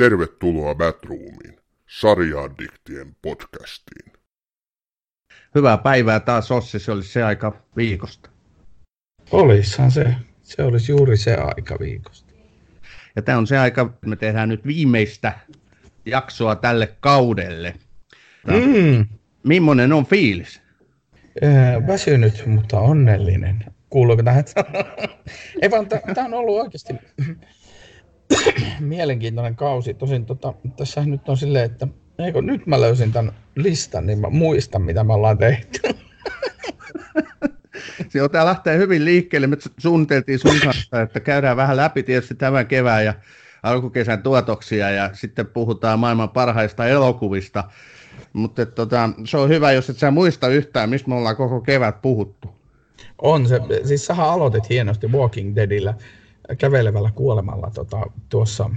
Tervetuloa Batroomiin, sarjaaddiktien podcastiin. Hyvää päivää taas Ossi, se olisi se aika viikosta. Olishan se. Se olisi juuri se aika viikosta. Ja tämä on se aika, me tehdään nyt viimeistä jaksoa tälle kaudelle. Mm. Mimmonen on fiilis? Äh, väsynyt, mutta onnellinen. Kuuluuko tähän? Ei vaan, tämä on ollut oikeasti mielenkiintoinen kausi. Tosin tota, tässä nyt on silleen, että eikö, nyt mä löysin tämän listan, niin mä muistan, mitä me ollaan tehty. Joo, tämä lähtee hyvin liikkeelle. Me suunniteltiin sun kanssa, että käydään vähän läpi tietysti tämän kevään ja alkukesän tuotoksia ja sitten puhutaan maailman parhaista elokuvista. Mutta tota, se on hyvä, jos et sä muista yhtään, mistä me ollaan koko kevät puhuttu. On se, siis sähän aloitit hienosti Walking Deadillä kävelevällä kuolemalla tota, tuossa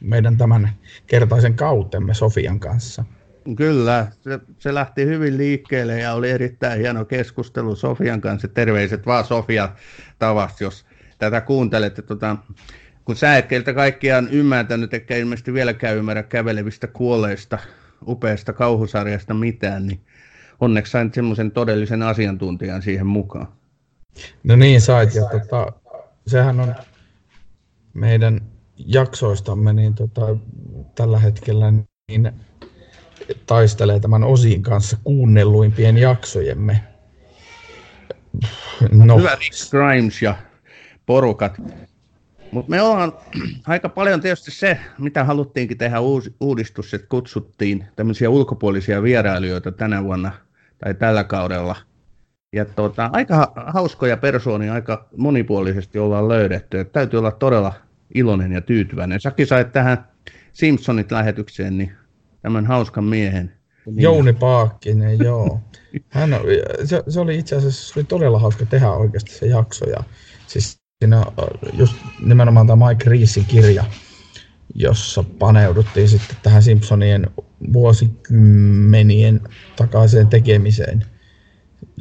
meidän tämän kertaisen kautemme Sofian kanssa. Kyllä, se, se lähti hyvin liikkeelle ja oli erittäin hieno keskustelu Sofian kanssa. Terveiset vaan Sofia tavasti, jos tätä kuuntelet. Tota, kun sä et keiltä kaikkiaan ymmärtänyt, eikä ilmeisesti vieläkään ymmärrä kävelevistä kuolleista upeasta kauhusarjasta mitään, niin onneksi sain semmoisen todellisen asiantuntijan siihen mukaan. No niin, sait. Ja tota, sehän on meidän jaksoistamme niin tota, tällä hetkellä niin taistelee tämän osin kanssa kuunnelluimpien jaksojemme. No. Hyvä Rick Grimes ja porukat. Mutta me ollaan aika paljon tietysti se, mitä haluttiinkin tehdä uudistus, että kutsuttiin tämmöisiä ulkopuolisia vierailijoita tänä vuonna tai tällä kaudella. Ja tuota, aika hauskoja persoonia aika monipuolisesti ollaan löydetty. Et täytyy olla todella iloinen ja tyytyväinen. Säkin sait tähän Simpsonit-lähetykseen niin tämän hauskan miehen. Niin. Jouni Paakkinen, joo. Hän, se, se, oli itse asiassa se oli todella hauska tehdä oikeasti se jakso. Ja, siis siinä just nimenomaan tämä Mike Reesin kirja, jossa paneuduttiin sitten tähän Simpsonien vuosikymmenien takaiseen tekemiseen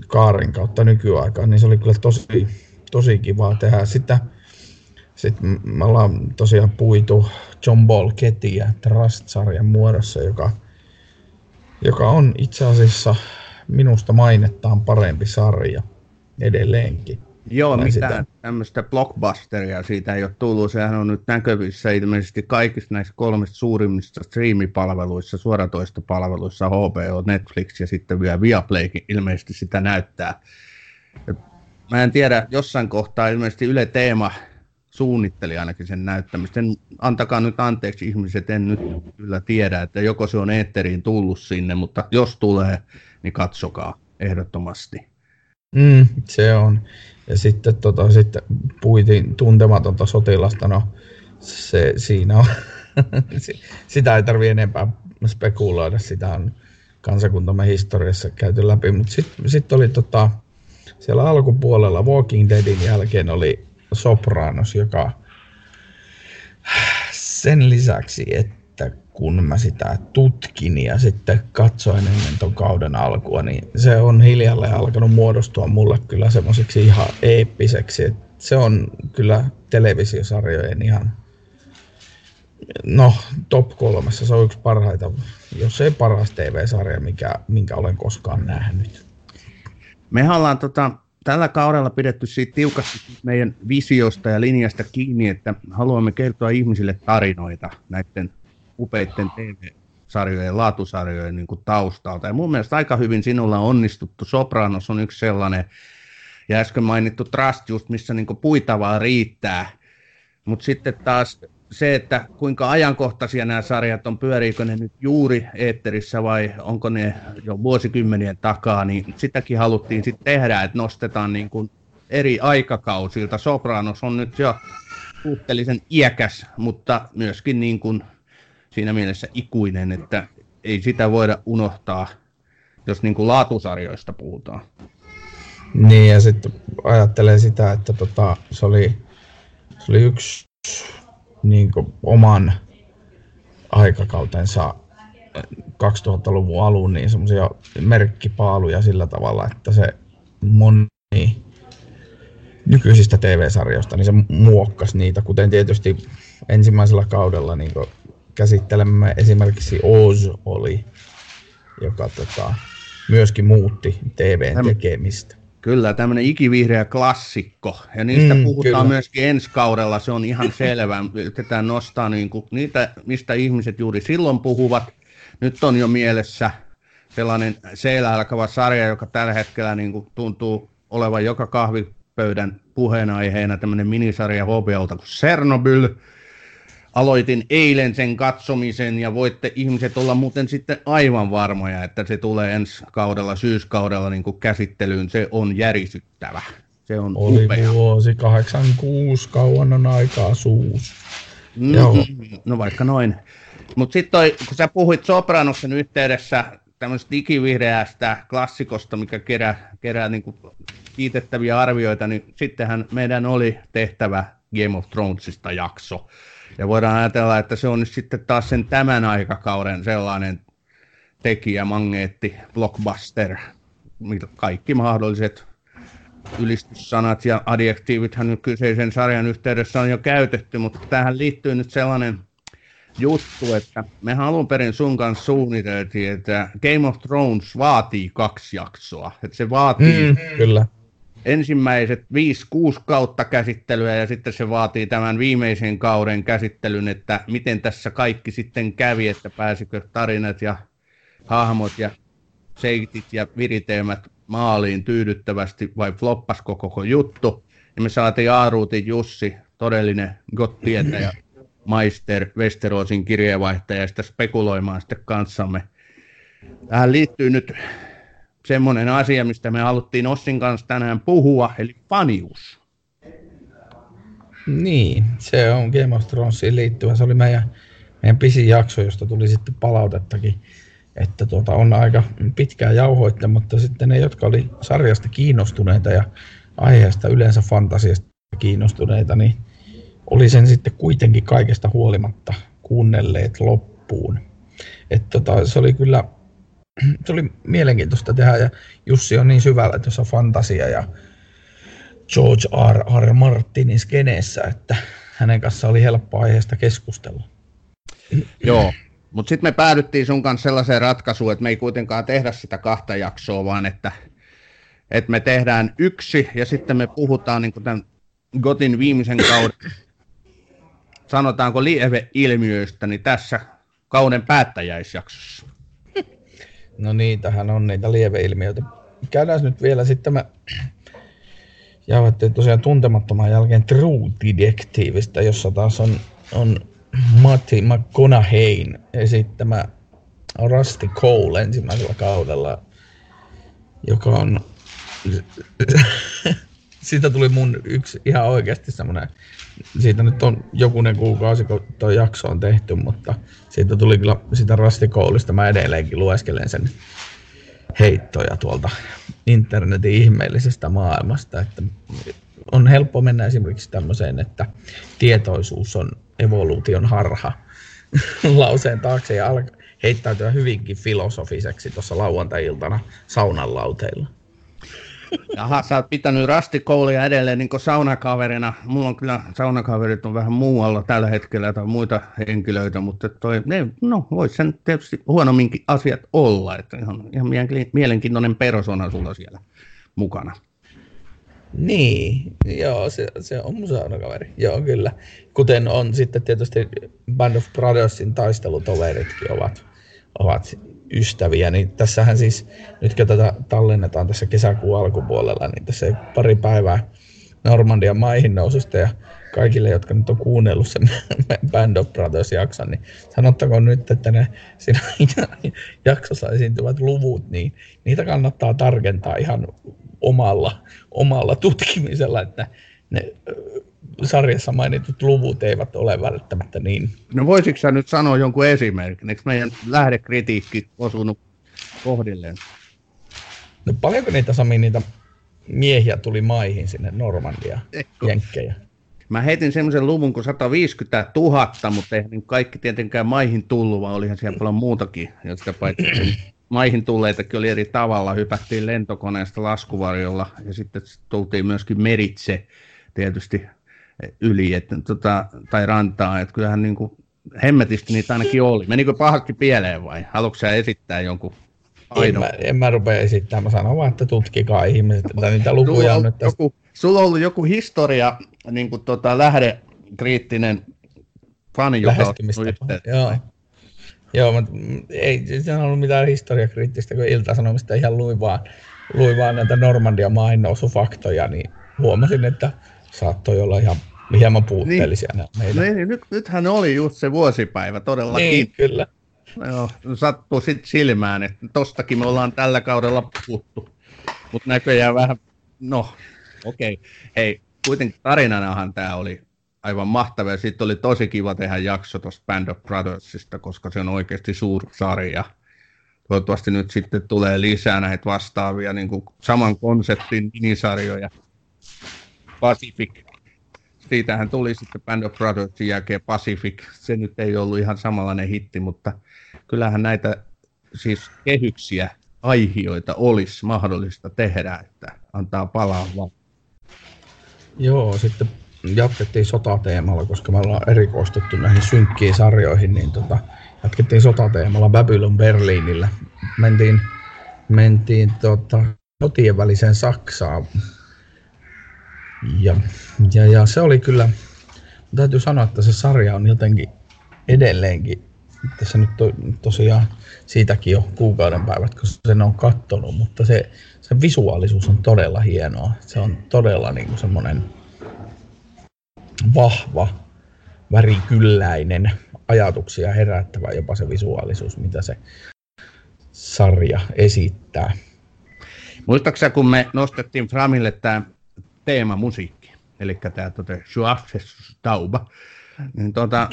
Kaarin kautta nykyaikaan, niin se oli kyllä tosi, tosi kiva tehdä. Sitten, sitten me ollaan tosiaan puitu John Ball Kettiä Trust-sarjan muodossa, joka, joka on itse asiassa minusta mainettaan parempi sarja edelleenkin. Joo, mitään sitä. tämmöistä blockbusteria siitä ei ole tullut. Sehän on nyt näkyvissä ilmeisesti kaikissa näissä kolmesta suurimmista striimipalveluissa, suoratoistopalveluissa, HBO, Netflix ja sitten vielä Viaplaykin ilmeisesti sitä näyttää. Mä en tiedä, jossain kohtaa ilmeisesti Yle Teema suunnitteli ainakin sen näyttämistä. En, antakaa nyt anteeksi ihmiset, en nyt kyllä tiedä, että joko se on eetteriin tullut sinne, mutta jos tulee, niin katsokaa ehdottomasti. Mm, se on. Ja sitten, tota, sitten puitiin tuntematonta sotilasta, no se siinä on. sitä ei tarvi enempää spekuloida, sitä on kansakuntamme historiassa käyty läpi. Mutta sitten sit oli tota, siellä alkupuolella Walking Deadin jälkeen oli Sopranos, joka sen lisäksi, että kun mä sitä tutkin ja sitten katsoin ennen ton kauden alkua, niin se on hiljalleen alkanut muodostua mulle kyllä semmoiseksi ihan eeppiseksi. Et se on kyllä televisiosarjojen ihan, no top kolmessa, se on yksi parhaita, jos ei paras TV-sarja, mikä, minkä olen koskaan nähnyt. Me ollaan tota, tällä kaudella pidetty siitä tiukasti meidän visiosta ja linjasta kiinni, että haluamme kertoa ihmisille tarinoita näiden upeiden TV-sarjojen, laatusarjojen niin kuin taustalta. Ja mun mielestä aika hyvin sinulla on onnistuttu. Sopranos on yksi sellainen, ja äsken mainittu Trust just, missä niin kuin puitavaa riittää. Mutta sitten taas se, että kuinka ajankohtaisia nämä sarjat on, pyöriikö ne nyt juuri eetterissä vai onko ne jo vuosikymmenien takaa, niin sitäkin haluttiin sitten tehdä, että nostetaan niin kuin eri aikakausilta. Sopranos on nyt jo suhteellisen iäkäs, mutta myöskin niin kuin siinä mielessä ikuinen, että ei sitä voida unohtaa, jos niin kuin laatusarjoista puhutaan. Niin, ja sitten ajattelee sitä, että tota, se, oli, se oli yksi niin kuin oman aikakautensa 2000-luvun alun niin semmoisia merkkipaaluja sillä tavalla, että se moni nykyisistä TV-sarjoista, niin se muokkasi niitä, kuten tietysti ensimmäisellä kaudella niin käsittelemme esimerkiksi Oz oli, joka tota, myöskin muutti TVn tekemistä. Kyllä, tämmöinen ikivihreä klassikko. Ja niistä mm, puhutaan kyllä. myöskin ensi kaudella, se on ihan selvä. Yritetään nostaa niin kuin niitä, mistä ihmiset juuri silloin puhuvat. Nyt on jo mielessä sellainen seillä alkava sarja, joka tällä hetkellä niin kuin tuntuu olevan joka kahvipöydän puheenaiheena tämmöinen minisarja HBOlta kuin Sernobyl. Aloitin eilen sen katsomisen ja voitte ihmiset olla muuten sitten aivan varmoja, että se tulee ensi kaudella, syyskaudella niin kuin käsittelyyn. Se on järisyttävä. Se on Oli upea. vuosi 86, kauan on aikaa suus. Mm, Joo. No vaikka noin. Mutta sitten kun sä puhuit Sopranoksen yhteydessä tämmöisestä digivihreästä klassikosta, mikä kerää, kerää niin kuin kiitettäviä arvioita, niin sittenhän meidän oli tehtävä Game of Thronesista jakso. Ja voidaan ajatella, että se on nyt sitten taas sen tämän aikakauden sellainen tekijä, magneetti, blockbuster, kaikki mahdolliset ylistyssanat ja adjektiivithan kyseisen sarjan yhteydessä on jo käytetty, mutta tähän liittyy nyt sellainen juttu, että me alun perin sun kanssa suunniteltiin, että Game of Thrones vaatii kaksi jaksoa. Että se vaatii mm, kyllä. Ensimmäiset 5-6 kautta käsittelyä ja sitten se vaatii tämän viimeisen kauden käsittelyn, että miten tässä kaikki sitten kävi, että pääsikö tarinat ja hahmot ja seitit ja viritelmät maaliin tyydyttävästi vai floppasko koko juttu. Ja me saatiin Aaruutin Jussi, todellinen gottietäjä, Maister Westerosin kirjeenvaihtajasta spekuloimaan sitten kanssamme. Tähän liittyy nyt semmoinen asia, mistä me haluttiin Ossin kanssa tänään puhua, eli fanius. Niin, se on Game of Thronesiin liittyvä. Se oli meidän, meidän pisin jakso, josta tuli sitten palautettakin, että tuota, on aika pitkää jauhoitte, mutta sitten ne, jotka oli sarjasta kiinnostuneita ja aiheesta yleensä fantasiasta kiinnostuneita, niin oli sen sitten kuitenkin kaikesta huolimatta kuunnelleet loppuun. Et tota, se oli kyllä se oli mielenkiintoista tehdä ja Jussi on niin syvällä tuossa fantasia ja George R. R. Martinin skeneessä, että hänen kanssa oli helppo aiheesta keskustella. Joo, mutta sitten me päädyttiin sun kanssa sellaiseen ratkaisuun, että me ei kuitenkaan tehdä sitä kahta jaksoa, vaan että, että me tehdään yksi ja sitten me puhutaan niin tämän Gotin viimeisen kauden sanotaanko lieveilmiöistä, niin tässä kauden päättäjäisjaksossa. No niitähän on niitä lieveilmiöitä. Käydään nyt vielä sitten me jauhettiin tosiaan tuntemattoman jälkeen True Detectiveistä, jossa taas on, on Matti McConaugheyn esittämä Rusty Cole ensimmäisellä kaudella, joka on siitä tuli mun yksi ihan oikeasti semmoinen, siitä nyt on jokunen kuukausi, kun tuo jakso on tehty, mutta siitä tuli kyllä sitä rastikoulista, mä edelleenkin lueskelen sen heittoja tuolta internetin ihmeellisestä maailmasta, että on helppo mennä esimerkiksi tämmöiseen, että tietoisuus on evoluution harha lauseen taakse ja alkaa heittäytyä hyvinkin filosofiseksi tuossa lauantai-iltana saunan lauteilla. Jaha, sä oot pitänyt rastikoulia edelleen niin saunakaverina. Mulla on kyllä saunakaverit on vähän muualla tällä hetkellä tai muita henkilöitä, mutta toi, ne, no vois sen tietysti huonomminkin asiat olla. Että ihan, ihan mielenkiintoinen persona sulla siellä mukana. Niin, joo, se, se on mun saunakaveri. Joo, kyllä. Kuten on sitten tietysti Band of Brothersin taistelutoveritkin ovat, ovat ystäviä, niin tässähän siis, nyt kun tätä tallennetaan tässä kesäkuun alkupuolella, niin tässä pari päivää Normandian maihin noususta ja kaikille, jotka nyt on kuunnellut sen Band of Brothers jakson, niin sanottakoon nyt, että ne siinä jaksossa esiintyvät luvut, niin niitä kannattaa tarkentaa ihan omalla, omalla tutkimisella, että ne sarjassa mainitut luvut eivät ole välttämättä niin. No voisitko sä nyt sanoa jonkun esimerkin? Eikö meidän lähdekritiikki osunut kohdilleen? No paljonko niitä Sami niitä miehiä tuli maihin sinne Normandia, Jenkkejä? Mä heitin semmoisen luvun kuin 150 000, mutta eihän niin kaikki tietenkään maihin tullut, vaan olihan siellä paljon muutakin, jotka paitsi maihin tulleitakin oli eri tavalla. Hypättiin lentokoneesta laskuvarjolla ja sitten tultiin myöskin meritse tietysti yli että, tota, tai rantaa. Että kyllähän niin kuin, hemmetisti niitä ainakin oli. Menikö pahasti pieleen vai? Haluatko sä esittää jonkun en mä, en mä rupea esittämään, mä sanon vaan, että tutkikaa ihmiset, että niitä lukuja on nyt tästä. Joku, sulla on ollut joku historia, niin kuin tota, lähdekriittinen fani, joka on Joo. Joo, mutta ei se on ollut mitään historiakriittistä, kun Ilta-Sanomista ihan luin vaan, luin vaan näitä Normandian maahinnousufaktoja, niin huomasin, että saattoi olla ihan hieman puutteellisia niin. meidän. Niin, nyt, nythän oli just se vuosipäivä todellakin. Niin, kyllä. Joo, sattuu sitten silmään, että tostakin me ollaan tällä kaudella puhuttu. Mutta näköjään vähän, no okei. Okay. Hei, kuitenkin tarinanahan tämä oli aivan mahtava. Sitten oli tosi kiva tehdä jakso tuosta Band of Brothersista, koska se on oikeasti sarja. Toivottavasti nyt sitten tulee lisää näitä vastaavia niin kuin saman konseptin minisarjoja. Pacific. Siitähän tuli sitten Band of Brothersin jälkeen Pacific. Se nyt ei ollut ihan samanlainen hitti, mutta kyllähän näitä siis kehyksiä, aihioita olisi mahdollista tehdä, että antaa palaa vaan. Joo, sitten jatkettiin sotateemalla, koska me ollaan erikoistettu näihin synkkiin sarjoihin, niin tota, jatkettiin sotateemalla Babylon Berliinillä. Mentiin, mentiin tota, sotien väliseen Saksaan. Ja, ja, ja, se oli kyllä, täytyy sanoa, että se sarja on jotenkin edelleenkin, tässä nyt to, tosiaan siitäkin jo kuukauden päivät, kun sen on kattonut, mutta se, se visuaalisuus on todella hienoa. Se on todella niin kuin semmoinen vahva, värikylläinen, ajatuksia herättävä jopa se visuaalisuus, mitä se sarja esittää. Muistaaksä, kun me nostettiin Framille tämä teema musiikki, eli tämä tota, Tauba, niin tuota,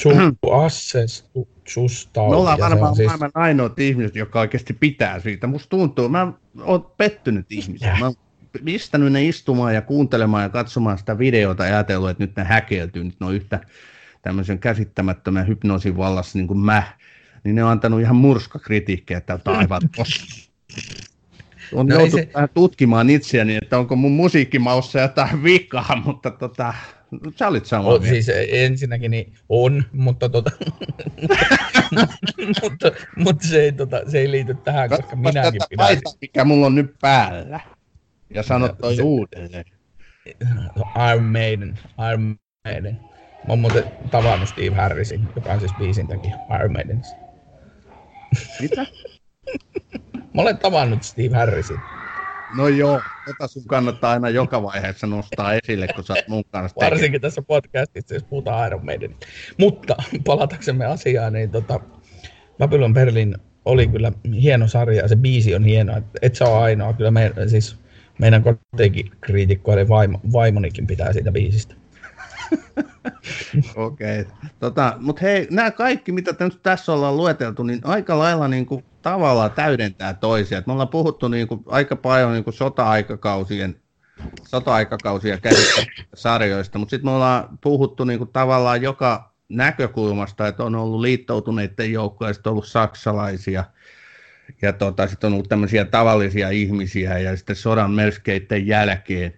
Tauba. Me ollaan varmaan siis... maailman ainoat ihmiset, jotka oikeasti pitää siitä. Musta tuntuu, mä oon pettynyt ihmisiä. Mä pistänyt ne istumaan ja kuuntelemaan ja katsomaan sitä videota ja ajatellut, että nyt ne häkeltyy, nyt ne on yhtä tämmöisen käsittämättömän hypnoosin vallassa niin kuin mä, niin ne on antanut ihan murskakritiikkejä tältä aivan on no joutunut se... vähän tutkimaan itseäni, että onko mun musiikkimaussa jotain vikaa, mutta tota, sä olit sama on, Siis ensinnäkin niin on, mutta, tota, mutta, mutta se, ei, tota, se ei liity tähän, koska minäkin pidän. Paita, mikä mulla on nyt päällä. Ja sanot toi se, uudelleen. Iron Maiden, Iron Maiden. Mä oon muuten tavannut Steve Harrisin, joka on siis biisin takia Iron Maidenissa. Mitä? Mä olen tavannut Steve Harrisin. No joo, tota sun kannattaa aina joka vaiheessa nostaa esille, kun sä oot mun kanssa Varsinkin tässä podcastissa, jos puhutaan Iron Maiden. Mutta palataksemme asiaan, niin tota, Babylon Berlin oli kyllä hieno sarja ja se biisi on hieno. Et, et se ole ainoa, kyllä me, siis meidän kotikriitikko eli vaimo, vaimonikin pitää siitä biisistä. Okei. Okay. Tota, Mutta hei, nämä kaikki, mitä nyt tässä ollaan lueteltu, niin aika lailla niin kuin, tavallaan täydentää toisia. me ollaan puhuttu niin kuin, aika paljon niin kuin sota-aikakausien sota-aikakausia sarjoista, mutta sitten me ollaan puhuttu niin kuin, tavallaan joka näkökulmasta, että on ollut liittoutuneiden joukkoja, sitten on ollut saksalaisia – ja tota, sitten on ollut tämmöisiä tavallisia ihmisiä ja sitten sodan melskeiden jälkeen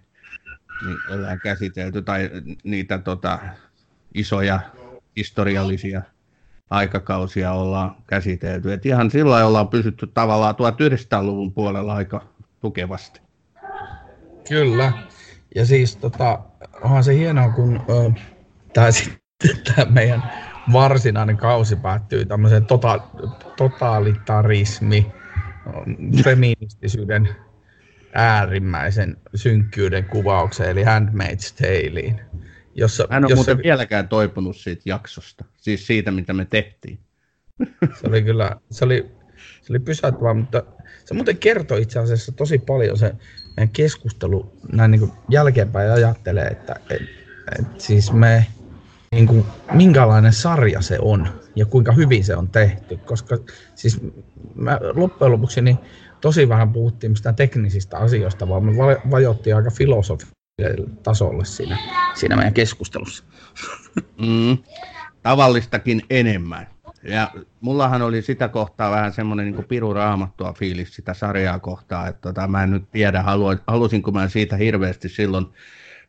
niin ollaan käsitelty tai niitä tota, isoja historiallisia aikakausia ollaan käsitelty. Et ihan sillä ollaan pysytty tavallaan 1900-luvun puolella aika tukevasti. Kyllä. Ja siis tota, onhan se hienoa, kun tämä meidän varsinainen kausi päättyy tämmöiseen tota, totalitarismi, feministisyyden äärimmäisen synkkyyden kuvaukseen, eli Handmaid's Talein. Jossa, Hän on jossa... muuten vieläkään toipunut siitä jaksosta, siis siitä, mitä me tehtiin. Se oli kyllä, se oli, se oli pysäyttävä, mutta se muuten kertoi itse asiassa tosi paljon se meidän keskustelu näin niin jälkeenpäin ajattelee, että et, et siis me niin kuin, minkälainen sarja se on ja kuinka hyvin se on tehty, koska siis mä loppujen lopuksi niin tosi vähän puhuttiin mistään teknisistä asioista, vaan me vajottiin aika filosofiselle tasolle siinä, siinä meidän keskustelussa. Mm, tavallistakin enemmän. Ja mullahan oli sitä kohtaa vähän semmoinen niin piru raamattua fiilis sitä sarjaa kohtaa, että tota, mä en nyt tiedä, haluaisinko mä siitä hirveästi silloin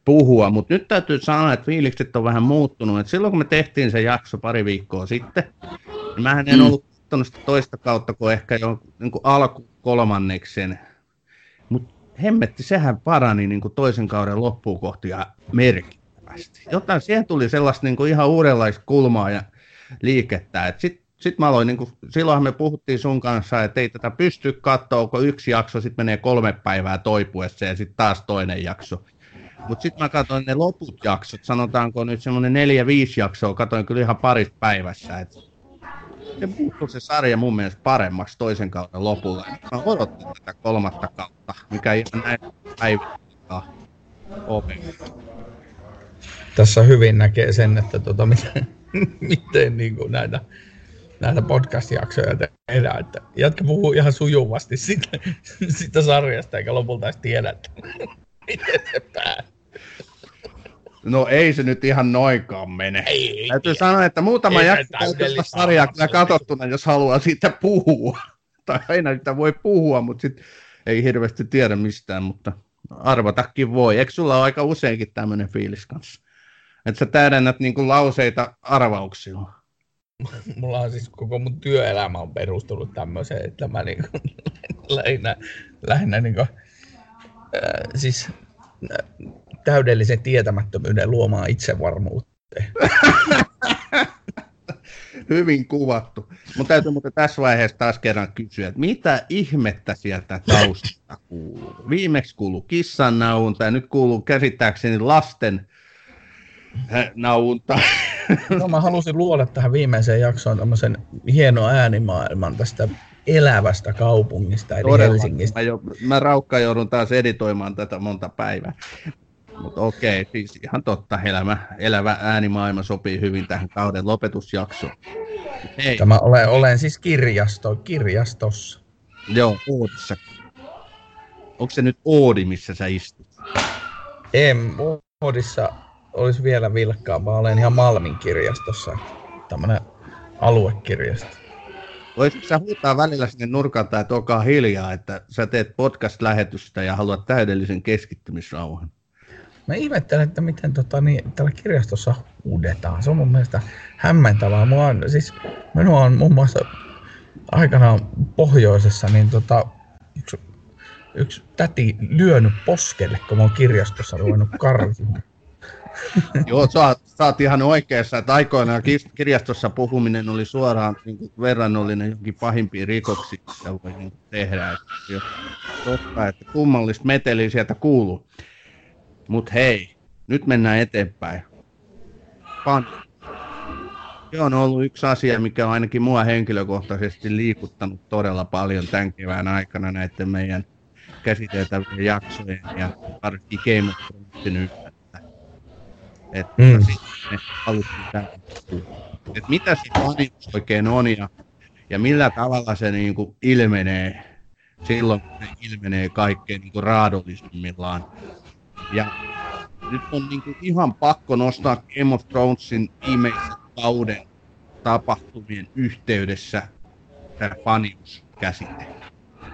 puhua, mutta nyt täytyy sanoa, että fiilikset on vähän muuttunut. Et silloin kun me tehtiin se jakso pari viikkoa sitten, niin mä en mm. ollut katsonut sitä toista kautta kuin ehkä jo niin kuin alku kolmanneksen. Hemmetti, sehän parani niin kuin toisen kauden loppuun kohti ja merkittävästi. Jotain siihen tuli sellaista niin kuin ihan uudenlaista kulmaa ja liikettä. Sitten sit mä aloin, niin kuin, silloinhan me puhuttiin sun kanssa, että ei tätä pysty katsoa, kun yksi jakso sitten menee kolme päivää toipuessa ja sitten taas toinen jakso. Mutta sitten mä katsoin ne loput jaksot, sanotaanko nyt semmoinen neljä, viisi jaksoa, katsoin kyllä ihan parissa päivässä. Et se muuttui se sarja mun mielestä paremmaksi toisen kauden lopulla. Mä odotin tätä kolmatta kautta, mikä ihan näin päivittää Tässä hyvin näkee sen, että tota, miten, miten niin kuin näitä, näitä podcast-jaksoja tehdään. Että jatka puhuu ihan sujuvasti siitä, siitä sarjasta, eikä lopulta edes tiedä, että miten se päättyy. No ei se nyt ihan noinkaan mene. Ei, Täytyy ei, sanoa, että muutama jakso sarjaa kyllä katsottuna, jos haluaa siitä puhua. tai aina sitä voi puhua, mutta sitten ei hirveästi tiedä mistään, mutta arvatakin voi. Eikö sulla ole aika useinkin tämmöinen fiilis kanssa? Että sä täydennät niinku lauseita arvauksilla. Mulla on siis koko mun työelämä on perustunut tämmöiseen, että mä niinku, lähinnä, lähinnä niinku, äh, siis täydellisen tietämättömyyden luomaan itsevarmuuteen. Hyvin kuvattu. Mutta täytyy muuten tässä vaiheessa taas kerran kysyä, että mitä ihmettä sieltä taustasta kuuluu? Viimeksi kuuluu kissan naunta ja nyt kuuluu käsittääkseni lasten naunta. No, mä halusin luoda tähän viimeiseen jaksoon tämmöisen hienon äänimaailman tästä elävästä kaupungista, eli Todella. Helsingistä. Mä, jo, mä raukka joudun taas editoimaan tätä monta päivää. Mutta okei, siis ihan totta, elämä, elävä äänimaailma sopii hyvin tähän kauden lopetusjaksoon. Hei. Tämä olen, olen siis kirjasto, kirjastossa. Joo, Oodissa. Onko se nyt Oodi, missä sä istut? En, Oodissa olisi vielä vilkkaampaa. Olen ihan Malmin kirjastossa. Tämmönen aluekirjasto. Voisitko sä huutaa välillä sinne nurkan tai tokaa hiljaa, että sä teet podcast-lähetystä ja haluat täydellisen keskittymisrauhan? Mä ihmettelen, että miten tota, niin, tällä kirjastossa huudetaan. Se on mun mielestä hämmentävää. Mua on, siis, minua on muun muassa aikanaan pohjoisessa niin tota, yksi, yksi täti lyönyt poskelle, kun mä oon kirjastossa ruvennut karvimaan. Joo, sä oot, sä oot ihan oikeassa, että aikoinaan kirjastossa puhuminen oli suoraan niin kuin verrannollinen johonkin pahimpiin rikoksiin, mitä voi niin tehdä. Että, totta, että kummallista meteliä sieltä kuuluu. Mutta hei, nyt mennään eteenpäin. Pan. Se on ollut yksi asia, mikä on ainakin mua henkilökohtaisesti liikuttanut todella paljon tämän kevään aikana näiden meidän käsiteltävien jaksojen ja varsinkin Game of Että mm. sitten haluttiin että mitä se fanius oikein on ja, ja millä tavalla se niin kuin ilmenee silloin, kun se ilmenee kaikkein niin kuin raadollisimmillaan. Ja nyt on niin kuin ihan pakko nostaa Game of Thronesin viimeisen kauden tapahtumien yhteydessä tämä fanius-käsite.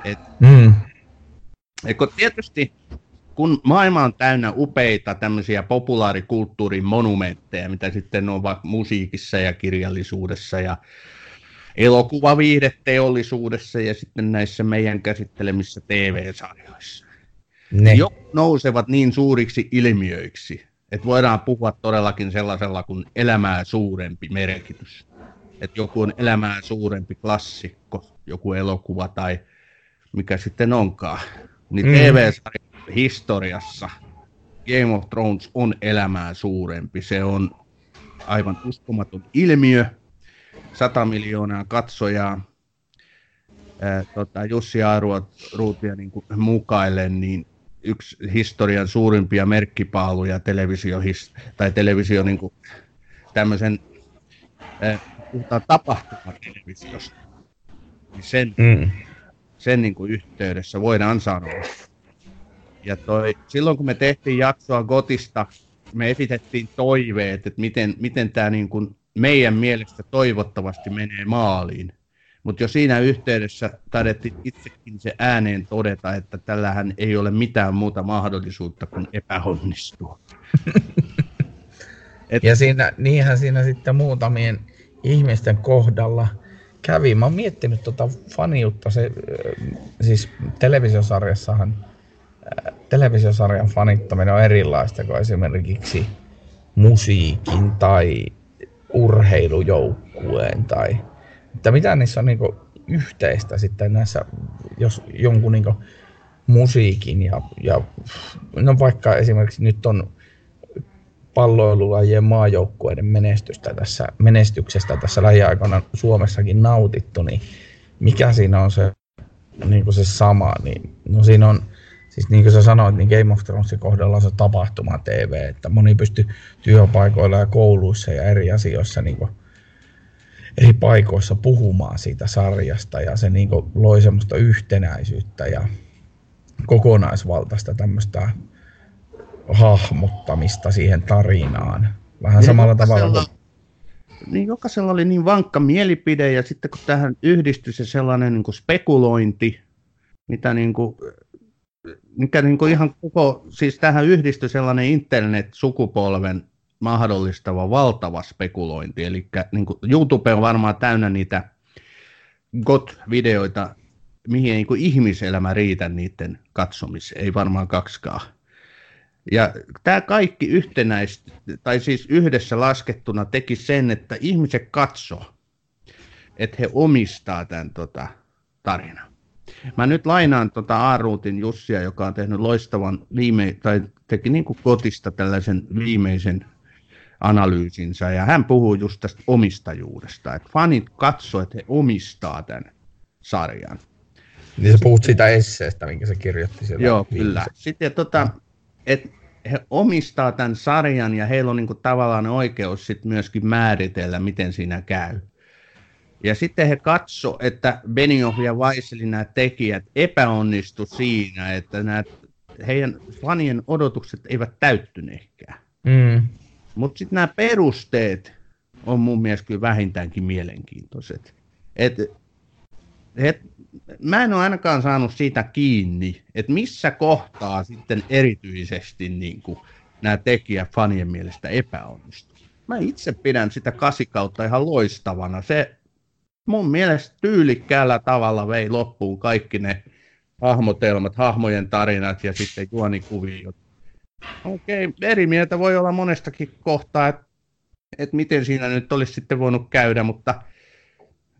Et, mm. Eikö tietysti kun maailma on täynnä upeita tämmöisiä populaarikulttuurin monumentteja, mitä sitten on vaikka musiikissa ja kirjallisuudessa ja elokuvaviihdeteollisuudessa ja sitten näissä meidän käsittelemissä TV-sarjoissa. Ne. Jo nousevat niin suuriksi ilmiöiksi, että voidaan puhua todellakin sellaisella kuin elämää suurempi merkitys. Että joku on elämää suurempi klassikko, joku elokuva tai mikä sitten onkaan. Niin mm. TV-sarjan historiassa Game of Thrones on elämää suurempi. Se on aivan uskomaton ilmiö. 100 miljoonaa katsojaa. Ää, tota, Jussi Aaruutia niin mukaille, niin yksi historian suurimpia merkkipaaluja televisio tai televisio niin kuin, tämmöisen äh, tapahtumatelevisiosta. Niin sen, mm. sen niin kuin yhteydessä voidaan sanoa. Ja toi, silloin kun me tehtiin jaksoa Gotista, me esitettiin toiveet, että miten, miten tämä niin kuin meidän mielestä toivottavasti menee maaliin. Mutta jo siinä yhteydessä taidettiin itsekin se ääneen todeta, että tällähän ei ole mitään muuta mahdollisuutta kuin epäonnistua. Et... Ja siinä, niinhän siinä sitten muutamien ihmisten kohdalla kävi. Mä oon miettinyt tuota faniutta, se, siis televisiosarjassahan, televisiosarjan fanittaminen on erilaista kuin esimerkiksi musiikin tai urheilujoukkueen tai että mitä niissä on niinku yhteistä sitten näissä, jos jonkun niinku musiikin ja, ja no vaikka esimerkiksi nyt on palloilulajien maajoukkueiden menestystä tässä, menestyksestä tässä lähiaikoina Suomessakin nautittu, niin mikä siinä on se, niin se sama, niin no siinä on, siis niin kuin sä sanoit, niin Game of Thronesin kohdalla on se tapahtuma TV, että moni pystyy työpaikoilla ja kouluissa ja eri asioissa niin kuin eri paikoissa puhumaan siitä sarjasta ja se niin kuin loi semmoista yhtenäisyyttä ja kokonaisvaltaista tämmöistä hahmottamista siihen tarinaan. Vähän niin samalla tavalla kuin... Niin jokaisella oli niin vankka mielipide ja sitten kun tähän yhdistyi se sellainen niin kuin spekulointi, mitä niin kuin, mikä niin kuin ihan koko, siis tähän yhdistyi sellainen internet-sukupolven mahdollistava valtava spekulointi. Eli niin kuin YouTube on varmaan täynnä niitä GOT-videoita, mihin ei niin ihmiselämä riitä niiden katsomiseen, ei varmaan kaksikaan. Ja tämä kaikki yhtenäis, tai siis yhdessä laskettuna teki sen, että ihmiset katso, että he omistaa tämän tota, tarinan. Mä nyt lainaan tota Aaruutin Jussia, joka on tehnyt loistavan viime, tai teki niin kuin kotista tällaisen viimeisen analyysinsä, ja hän puhuu just tästä omistajuudesta, että fanit katsoo, että he omistaa tämän sarjan. Niin sä puhut siitä esseestä, minkä se kirjoitti sieltä. Joo, viimeisen. kyllä. Sitten tota, että he omistaa tämän sarjan ja heillä on niin kuin tavallaan oikeus sit myöskin määritellä, miten siinä käy. Ja sitten he katso, että Benioff ja Weiselin nämä tekijät epäonnistu siinä, että nämä heidän fanien odotukset eivät täyttyneekään. Mm. Mutta sitten nämä perusteet on mun mielestä kyllä vähintäänkin mielenkiintoiset. Et, et, mä en ole ainakaan saanut siitä kiinni, että missä kohtaa sitten erityisesti niin kuin, nämä tekijät fanien mielestä epäonnistuu. Mä itse pidän sitä kasikautta ihan loistavana. Se mun mielestä tyylikkäällä tavalla vei loppuun kaikki ne hahmotelmat, hahmojen tarinat ja sitten juonikuviot Okei, eri mieltä voi olla monestakin kohtaa, että et miten siinä nyt olisi sitten voinut käydä, mutta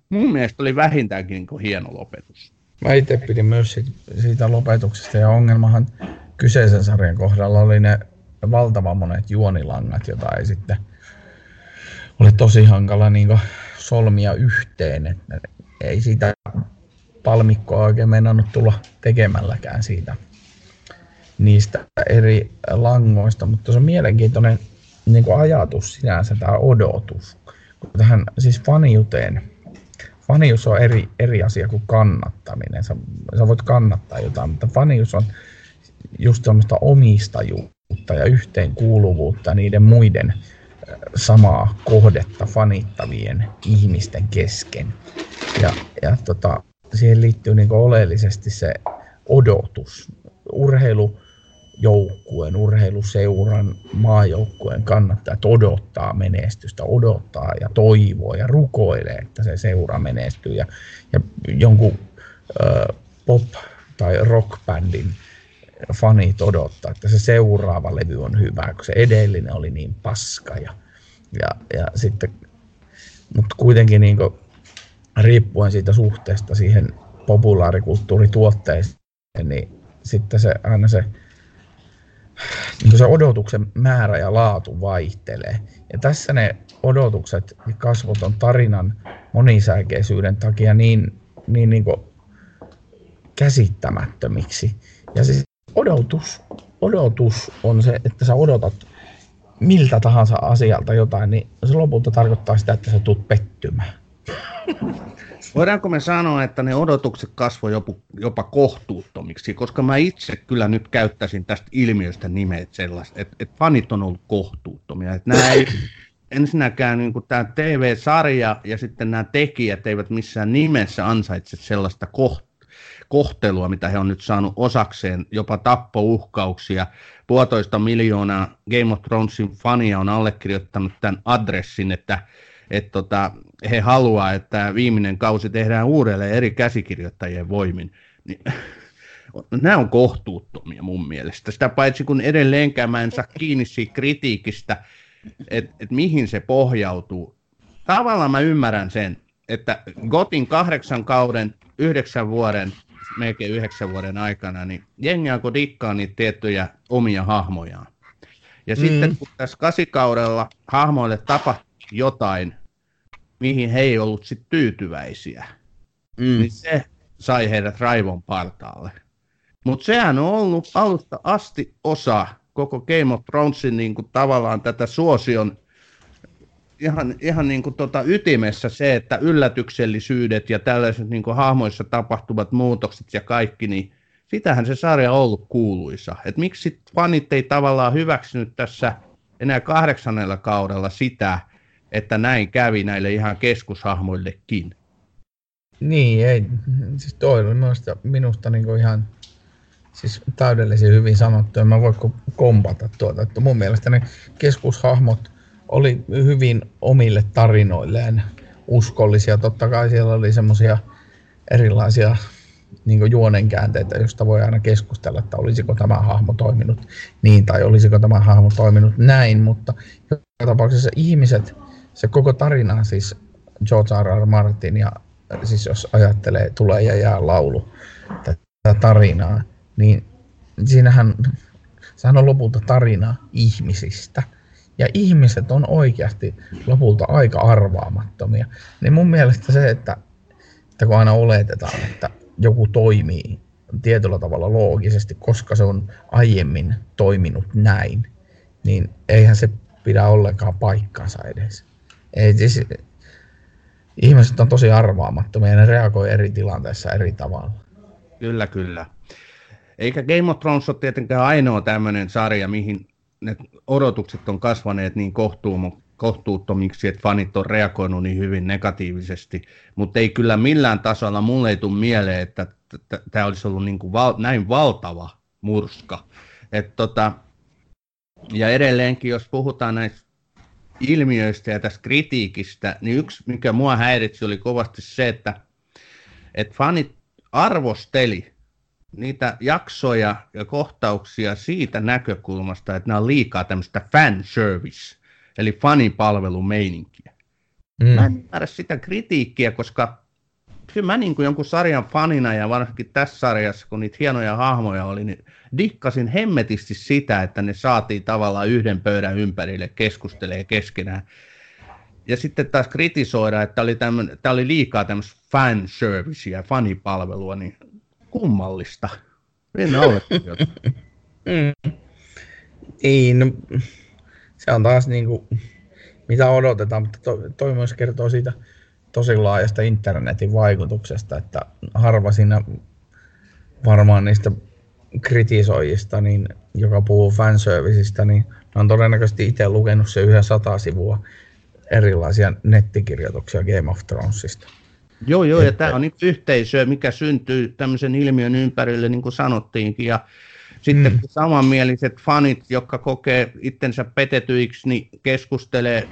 mun mielestä oli vähintäänkin niin hieno lopetus. Mä itse pidin myös siitä, siitä lopetuksesta ja ongelmahan kyseisen sarjan kohdalla oli ne valtavan monet juonilangat, joita ei sitten oli tosi hankala niin solmia yhteen. Että ei siitä palmikkoa oikein meinannut tulla tekemälläkään siitä niistä eri langoista, mutta se on mielenkiintoinen niin kuin ajatus sinänsä, tämä odotus. Tähän siis faniuteen, fanius on eri, eri asia kuin kannattaminen. Sä, sä voit kannattaa jotain, mutta fanius on just sellaista omistajuutta ja yhteenkuuluvuutta niiden muiden samaa kohdetta fanittavien ihmisten kesken. Ja, ja tota, siihen liittyy niin oleellisesti se odotus. Urheilu joukkueen, urheiluseuran, maajoukkueen kannattajat odottaa menestystä, odottaa ja toivoo ja rukoilee, että se seura menestyy. Ja, ja jonkun ö, pop- tai rockbändin fanit odottaa, että se seuraava levy on hyvä, kun se edellinen oli niin paska. Ja, ja, ja sitten, mutta kuitenkin niin kuin, riippuen siitä suhteesta siihen populaarikulttuurituotteeseen, niin sitten se aina se niin se odotuksen määrä ja laatu vaihtelee. Ja tässä ne odotukset ja kasvot on tarinan monisäikeisyyden takia niin, niin, niin kuin käsittämättömiksi. Ja siis odotus, odotus on se, että sä odotat miltä tahansa asialta jotain, niin se lopulta tarkoittaa sitä, että sä tulet pettymään. Voidaanko me sanoa, että ne odotukset kasvoi jopa, jopa kohtuuttomiksi, koska mä itse kyllä nyt käyttäisin tästä ilmiöstä nimeä sellaista, että, että fanit on ollut kohtuuttomia. Että nämä ei, ensinnäkään niin tämä TV-sarja ja sitten nämä tekijät eivät missään nimessä ansaitse sellaista kohtelua, mitä he on nyt saanut osakseen, jopa tappouhkauksia. Puolitoista miljoonaa Game of Thronesin fania on allekirjoittanut tämän adressin, että, että tota, he haluaa, että viimeinen kausi tehdään uudelleen eri käsikirjoittajien voimin. Niin, nämä on kohtuuttomia mun mielestä. Sitä paitsi kun edelleenkään mä en saa kiinni siitä kritiikistä, että et mihin se pohjautuu. Tavallaan mä ymmärrän sen, että Gotin kahdeksan kauden, yhdeksän vuoden, melkein yhdeksän vuoden aikana, niin jengi alkoi dikkaa niitä tiettyjä omia hahmojaan. Ja mm. sitten kun tässä kasikaudella hahmoille tapahtui jotain, mihin he ei ollut sit tyytyväisiä, mm. niin se sai heidät raivon partaalle. Mutta sehän on ollut alusta asti osa koko Game of Thronesin niin kuin tavallaan tätä suosion ihan, ihan niin kuin tota ytimessä se, että yllätyksellisyydet ja tällaiset niin kuin hahmoissa tapahtuvat muutokset ja kaikki, niin sitähän se sarja on ollut kuuluisa. Et miksi fanit ei tavallaan hyväksynyt tässä enää kahdeksannella kaudella sitä, että näin kävi näille ihan keskushahmoillekin? Niin, ei. Siis toi oli minusta, minusta niin kuin ihan siis täydellisen hyvin sanottu, en mä voi kompata tuota. Että mun mielestä ne keskushahmot oli hyvin omille tarinoilleen uskollisia. Totta kai siellä oli semmoisia erilaisia niin juonenkäänteitä, josta voi aina keskustella, että olisiko tämä hahmo toiminut niin tai olisiko tämä hahmo toiminut näin, mutta joka tapauksessa ihmiset, se koko tarina siis George R. R. Martin ja siis jos ajattelee tulee ja jää laulu tätä tarinaa, niin siinähän sehän on lopulta tarina ihmisistä. Ja ihmiset on oikeasti lopulta aika arvaamattomia. Niin mun mielestä se, että, että kun aina oletetaan, että joku toimii tietyllä tavalla loogisesti, koska se on aiemmin toiminut näin, niin eihän se pidä ollenkaan paikkansa edes. Ei, siis, ihmiset on tosi arvaamattomia ja ne reagoi eri tilanteissa eri tavalla. Kyllä, kyllä. Eikä Game of Thrones ole tietenkään ainoa tämmöinen sarja, mihin ne odotukset on kasvaneet niin kohtuuttomiksi, että fanit on reagoinut niin hyvin negatiivisesti, mutta ei kyllä millään tasolla, mulle ei tule mieleen, että tämä olisi ollut niin kuin val- näin valtava murska. Et tota, ja edelleenkin, jos puhutaan näistä ilmiöistä ja tästä kritiikistä, niin yksi, mikä mua häiritsi, oli kovasti se, että, että fanit arvosteli niitä jaksoja ja kohtauksia siitä näkökulmasta, että nämä on liikaa tämmöistä fan service, eli fanipalvelumeininkiä. Mm. Mä en ymmärrä sitä kritiikkiä, koska kyllä mä niin kuin jonkun sarjan fanina ja varsinkin tässä sarjassa, kun niitä hienoja hahmoja oli, niin dikkasin hemmetisti sitä, että ne saatiin tavallaan yhden pöydän ympärille keskustelee keskenään. Ja sitten taas kritisoida, että oli, tämä oli liikaa tämmöistä fanservicea, fanipalvelua, niin kummallista. En mm. Niin, no, se on taas niinku, mitä odotetaan, mutta to, toi myös kertoo siitä tosi laajasta internetin vaikutuksesta, että harva siinä varmaan niistä kritisoijista, niin, joka puhuu fanserviceista, niin on todennäköisesti itse lukenut se yhden sata sivua erilaisia nettikirjoituksia Game of Thronesista. Joo, joo, ja tämä on niin yhteisö, mikä syntyy tämmöisen ilmiön ympärille, niin kuin sanottiinkin, ja sitten mm. samanmieliset fanit, jotka kokee itsensä petetyiksi, niin keskustelee.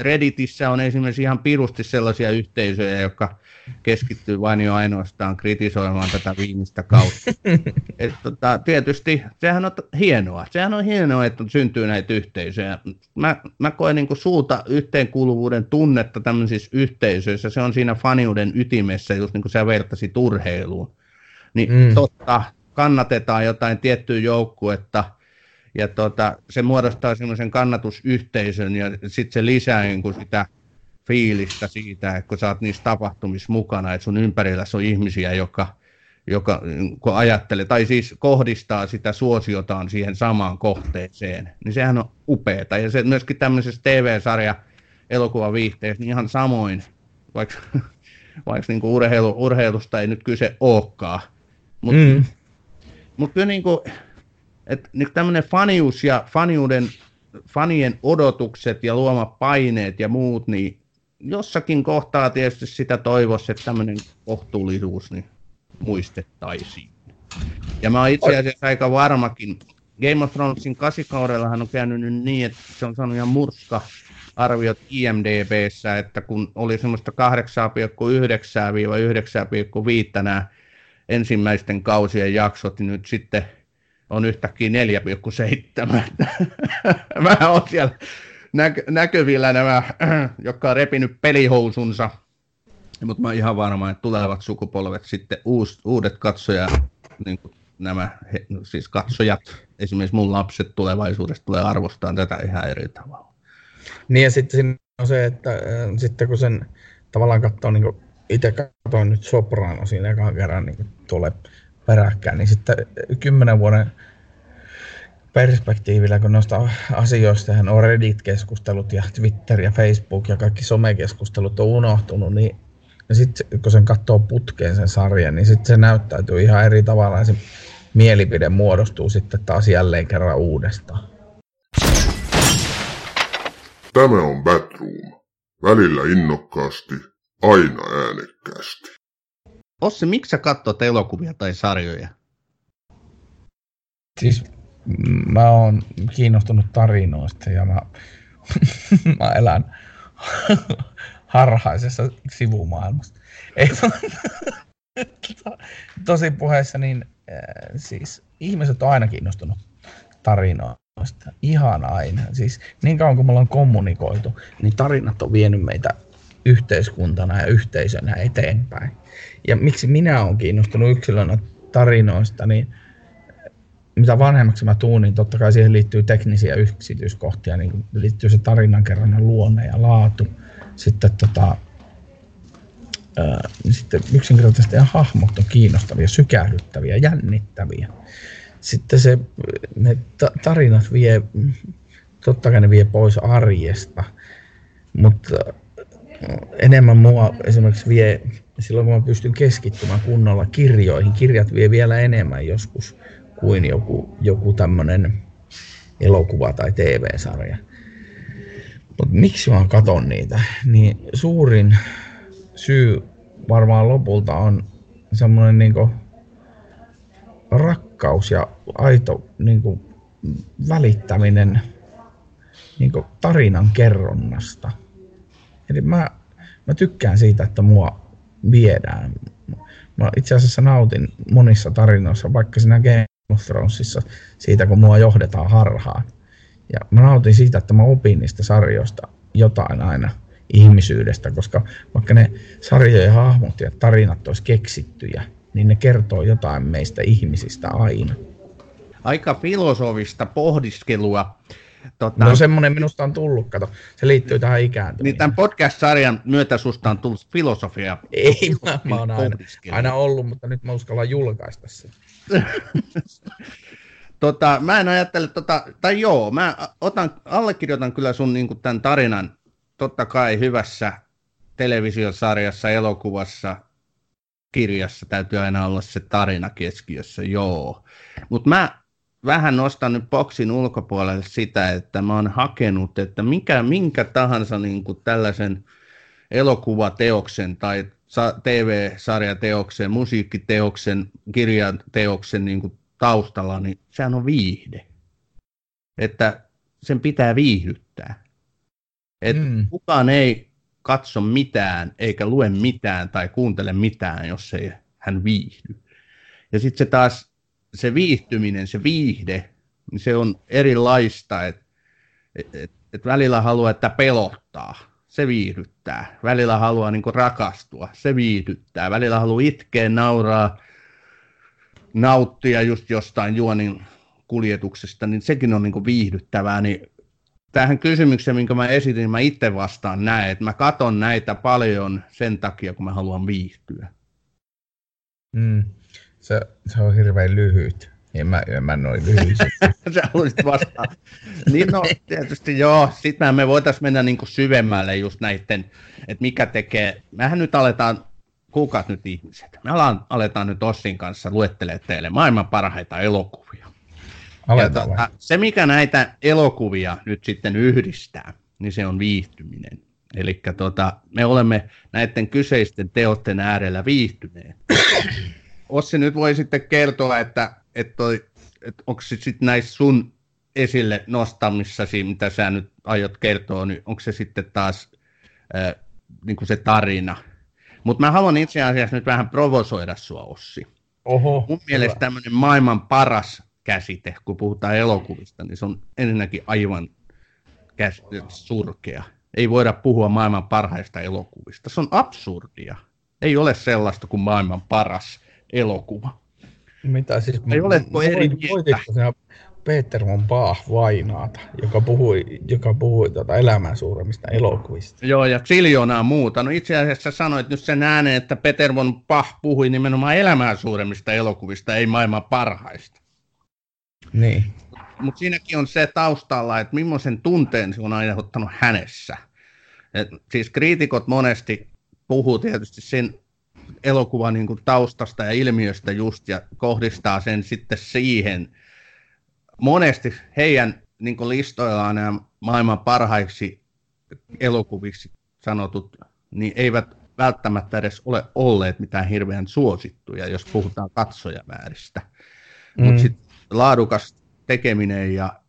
Redditissä on esimerkiksi ihan pirusti sellaisia yhteisöjä, jotka keskittyy vain jo ainoastaan kritisoimaan tätä viimeistä kautta. Et, tota, tietysti sehän on hienoa. Sehän on hienoa, että syntyy näitä yhteisöjä. Mä, mä koen niin suuta yhteenkuuluvuuden tunnetta tämmöisissä yhteisöissä. Se on siinä faniuden ytimessä, just niin kuin sä vertasit urheiluun. Niin mm. totta, kannatetaan jotain tiettyä joukkuetta, ja tota, se muodostaa semmoisen kannatusyhteisön, ja sitten se lisää niin kuin sitä fiilistä siitä, että kun sä oot niissä tapahtumissa mukana, että sun ympärillä on ihmisiä, joka, joka kun ajattelee, tai siis kohdistaa sitä suosiotaan siihen samaan kohteeseen, niin sehän on upeeta. Ja se myöskin tämmöisessä TV-sarja elokuvaviihteessä, niin ihan samoin, vaikka, vaikka niin kuin urheilu, urheilusta ei nyt kyse olekaan, mutta mm. mut kyllä niin kuin, että niin tämmöinen fanius ja faniuden fanien odotukset ja luomat paineet ja muut, niin jossakin kohtaa tietysti sitä toivoisi, että tämmöinen kohtuullisuus niin muistettaisiin. Ja mä oon itse asiassa aika varmakin, Game of Thronesin kasikaudellahan on käynyt nyt niin, että se on saanut ihan murska arviot IMDBssä, että kun oli semmoista 8,9-9,5 nämä ensimmäisten kausien jaksot, niin nyt sitten on yhtäkkiä 4,7. Mä oon siellä näky- näkyvillä nämä, jotka on repinyt pelihousunsa. Mutta mä oon ihan varma, että tulevat sukupolvet sitten uus, uudet katsoja, niin nämä he, siis katsojat, esimerkiksi mun lapset tulevaisuudessa tulee arvostaa tätä ihan eri tavalla. Niin ja sitten siinä on se, että äh, sitten kun sen tavallaan katsoo, niin kuin itse katsoin nyt Soprano siinä ekan kerran niin tulee peräkkäin, niin sitten kymmenen vuoden perspektiivillä, kun noista asioista on Reddit-keskustelut ja Twitter ja Facebook ja kaikki somekeskustelut on unohtunut, niin sitten kun sen katsoo putkeen sen sarjan, niin sitten se näyttäytyy ihan eri tavalla ja se mielipide muodostuu sitten taas jälleen kerran uudestaan. Tämä on Batroom. Välillä innokkaasti, aina äänekkäästi. Ossi, miksi sä katsot elokuvia tai sarjoja? Siis mä oon kiinnostunut tarinoista ja mä, mä elän harhaisessa sivumaailmassa. Ei, tosi puheessa, niin äh, siis ihmiset on aina kiinnostunut tarinoista. Ihan aina. Siis niin kauan kuin me ollaan kommunikoitu, niin tarinat on vienyt meitä yhteiskuntana ja yhteisönä eteenpäin. Ja miksi minä olen kiinnostunut yksilönä tarinoista, niin mitä vanhemmaksi mä tuun, niin totta kai siihen liittyy teknisiä yksityiskohtia, niin liittyy se tarinankerronnan luonne ja laatu. Sitten, tota, ää, sitten yksinkertaisesti ja hahmot on kiinnostavia, sykähdyttäviä, jännittäviä. Sitten se, ne tarinat vie, totta kai ne vie pois arjesta, mutta enemmän mua esimerkiksi vie silloin, kun mä pystyn keskittymään kunnolla kirjoihin. Kirjat vie vielä enemmän joskus kuin joku, joku tämmöinen elokuva tai TV-sarja. Mutta miksi mä katon niitä? Niin suurin syy varmaan lopulta on semmoinen niinku rakkaus ja aito niinku välittäminen niinku tarinan kerronnasta. Eli mä, mä tykkään siitä, että mua viedään. Mä itse asiassa nautin monissa tarinoissa, vaikka siinä Game of Thronesissa siitä, kun mua johdetaan harhaan. Ja mä nautin siitä, että mä opin niistä sarjoista jotain aina ihmisyydestä, koska vaikka ne sarjojen hahmot ja tarinat olisi keksittyjä, niin ne kertoo jotain meistä ihmisistä aina. Aika filosofista pohdiskelua. Tota, no semmoinen minusta on tullut, kato. Se liittyy tähän ikään. Niin tämän podcast-sarjan myötä susta on tullut filosofia. Ei, mä, mä oon aina, aina ollut, mutta nyt mä uskallan julkaista sen. tota, mä en ajattele, tota, tai joo, mä otan, allekirjoitan kyllä sun niin tämän tarinan, totta kai hyvässä televisiosarjassa, elokuvassa, kirjassa täytyy aina olla se tarina keskiössä, joo. Mutta mä vähän nostan nyt boksin ulkopuolelle sitä, että mä oon hakenut, että mikä, minkä tahansa niin tällaisen elokuvateoksen tai TV-sarjateoksen, musiikkiteoksen, kirjateoksen niin kuin taustalla, niin sehän on viihde. Että sen pitää viihdyttää. Et mm. Kukaan ei katso mitään, eikä lue mitään tai kuuntele mitään, jos ei hän viihdy. Ja sitten se taas, se viihtyminen, se viihde, niin se on erilaista, että et, et, välillä haluaa, että pelottaa se viihdyttää. Välillä haluaa niin rakastua, se viihdyttää. Välillä haluaa itkeä, nauraa, nauttia just jostain juonin kuljetuksesta, niin sekin on niin viihdyttävää. Niin tähän kysymykseen, minkä mä esitin, mä itse vastaan näin, että mä katon näitä paljon sen takia, kun mä haluan viihtyä. Mm. Se, se on hirveän lyhyt. En mä, en mä noin. Sä haluaisit vastaan. niin no, tietysti joo. Sitten me voitaisiin mennä niinku syvemmälle just näiden, että mikä tekee. Mehän nyt aletaan, kuukaat nyt ihmiset, me aletaan, aletaan nyt Ossin kanssa luettelee teille maailman parhaita elokuvia. Aletaan tota, se, mikä näitä elokuvia nyt sitten yhdistää, niin se on viihtyminen. Eli tota, me olemme näiden kyseisten teosten äärellä viihtyneet. Ossi nyt voi sitten kertoa, että, että, että onko se sitten näissä sun esille nostamissasi, mitä sä nyt aiot kertoa, niin onko se sitten taas äh, niin kuin se tarina. Mutta mä haluan itse asiassa nyt vähän provosoida sua, Ossi. Oho, Mun mielestä tämmöinen maailman paras käsite, kun puhutaan elokuvista, niin se on ensinnäkin aivan käs- surkea. Ei voida puhua maailman parhaista elokuvista. Se on absurdia. Ei ole sellaista kuin maailman paras elokuva. Mitä siis? Ei oletko eri mieltä? Peter von Bach Vainaata, joka puhui, joka puhui tuota elämän suuremmista elokuvista? Joo, ja siljoonaa muuta. No itse asiassa sanoit nyt sen ääneen, että Peter von Bach puhui nimenomaan elämää suuremmista elokuvista, ei maailman parhaista. Niin. Mutta siinäkin on se taustalla, että millaisen tunteen se on aiheuttanut hänessä. Et siis kriitikot monesti puhuu tietysti sen elokuvan niin kuin taustasta ja ilmiöstä just ja kohdistaa sen sitten siihen. Monesti heidän niin kuin listoillaan nämä maailman parhaiksi elokuviksi sanotut, niin eivät välttämättä edes ole olleet mitään hirveän suosittuja, jos puhutaan katsojamääristä. Mm. Mutta sitten laadukas tekeminen ja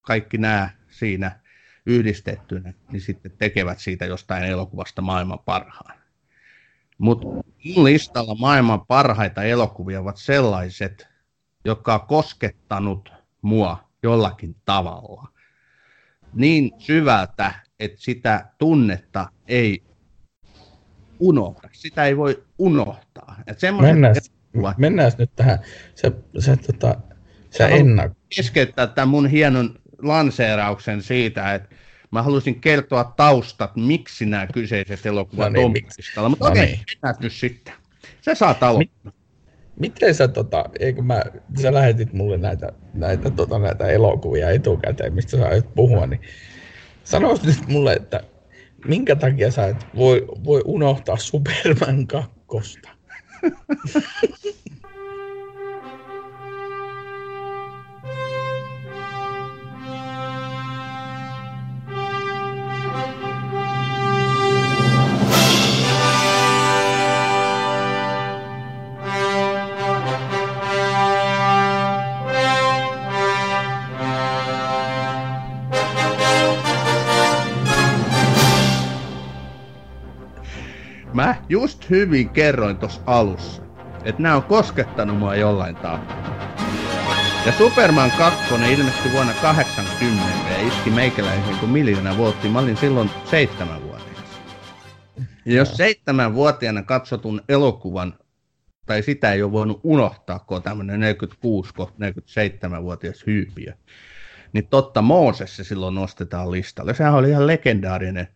kaikki nämä siinä yhdistettynä, niin sitten tekevät siitä jostain elokuvasta maailman parhaan. Mutta mun listalla maailman parhaita elokuvia ovat sellaiset, jotka on koskettanut mua jollakin tavalla. Niin syvältä, että sitä tunnetta ei unohda. Sitä ei voi unohtaa. Et mennään, mennään nyt tähän. Se, se, tota, se ennak... keskeyttää tämän mun hienon lanseerauksen siitä, että mä haluaisin kertoa taustat, miksi nämä kyseiset elokuvat no niin, on listalla. Mutta no okei, okay, niin. nyt sitten. Se saa aloittaa. Miten sä, tota, eikö mä, sä lähetit mulle näitä, näitä, tota, näitä elokuvia etukäteen, mistä sä aiot puhua, niin sanois nyt mulle, että minkä takia sä et voi, voi unohtaa Superman kakkosta? just hyvin kerroin tuossa alussa, että nämä on koskettanut mua jollain tavalla. Ja Superman 2 ilmestyi vuonna 80 ja iski meikäläisen kuin miljoona vuotta. Mä olin silloin seitsemänvuotias. Ja jos seitsemänvuotiaana katsotun elokuvan, tai sitä ei ole voinut unohtaa, kun on tämmöinen 46-47-vuotias hyypiö, niin totta Mooses se silloin nostetaan listalle. Sehän oli ihan legendaarinen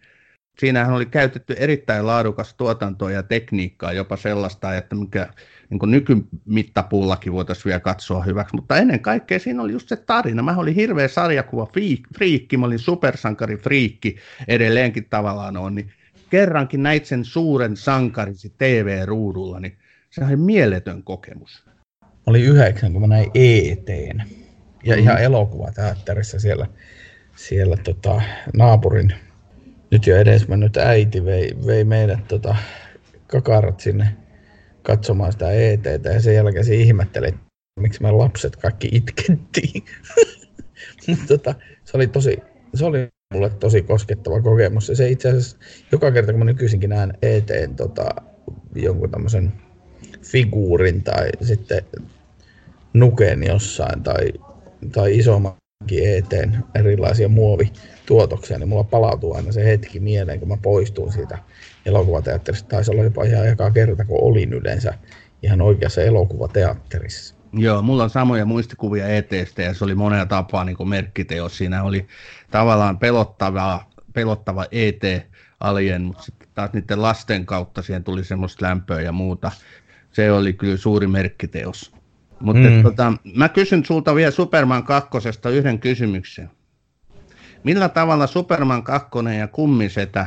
siinähän oli käytetty erittäin laadukas tuotantoa ja tekniikkaa, jopa sellaista, että mikä niin nykymittapuullakin voitaisiin vielä katsoa hyväksi, mutta ennen kaikkea siinä oli just se tarina. Mä olin hirveä sarjakuva friikki, mä olin supersankari friikki, edelleenkin tavallaan on, niin kerrankin näit sen suuren sankarisi TV-ruudulla, niin se oli mieletön kokemus. Oli yhdeksän, kun mä näin ETn. Ja mm. ihan elokuvateatterissa siellä, siellä tota, naapurin nyt jo edes mennyt äiti vei, vei meidät tota, kakarat sinne katsomaan sitä ETT ja sen jälkeen se ihmetteli, miksi me lapset kaikki itkettiin. Mutta tota, se oli tosi, se oli mulle tosi koskettava kokemus. Ja se itse asiassa, joka kerta kun mä nykyisinkin näen eteen tota, jonkun tämmöisen figuurin tai sitten nuken jossain tai, tai isommankin eteen erilaisia muovituotoksia, niin mulla palautuu aina se hetki mieleen, kun mä poistun siitä elokuvateatterista. Taisi olla jopa ihan eka kerta, kun olin yleensä ihan oikeassa elokuvateatterissa. Joo, mulla on samoja muistikuvia ETstä ja se oli monella tapaa niin merkkiteos. Siinä oli tavallaan pelottava, pelottava ET-alien, mutta sitten taas niiden lasten kautta siihen tuli semmoista lämpöä ja muuta. Se oli kyllä suuri merkkiteos. Mutta mm. tota, mä kysyn sulta vielä Superman kakkosesta yhden kysymyksen. Millä tavalla Superman 2 ja kummisetä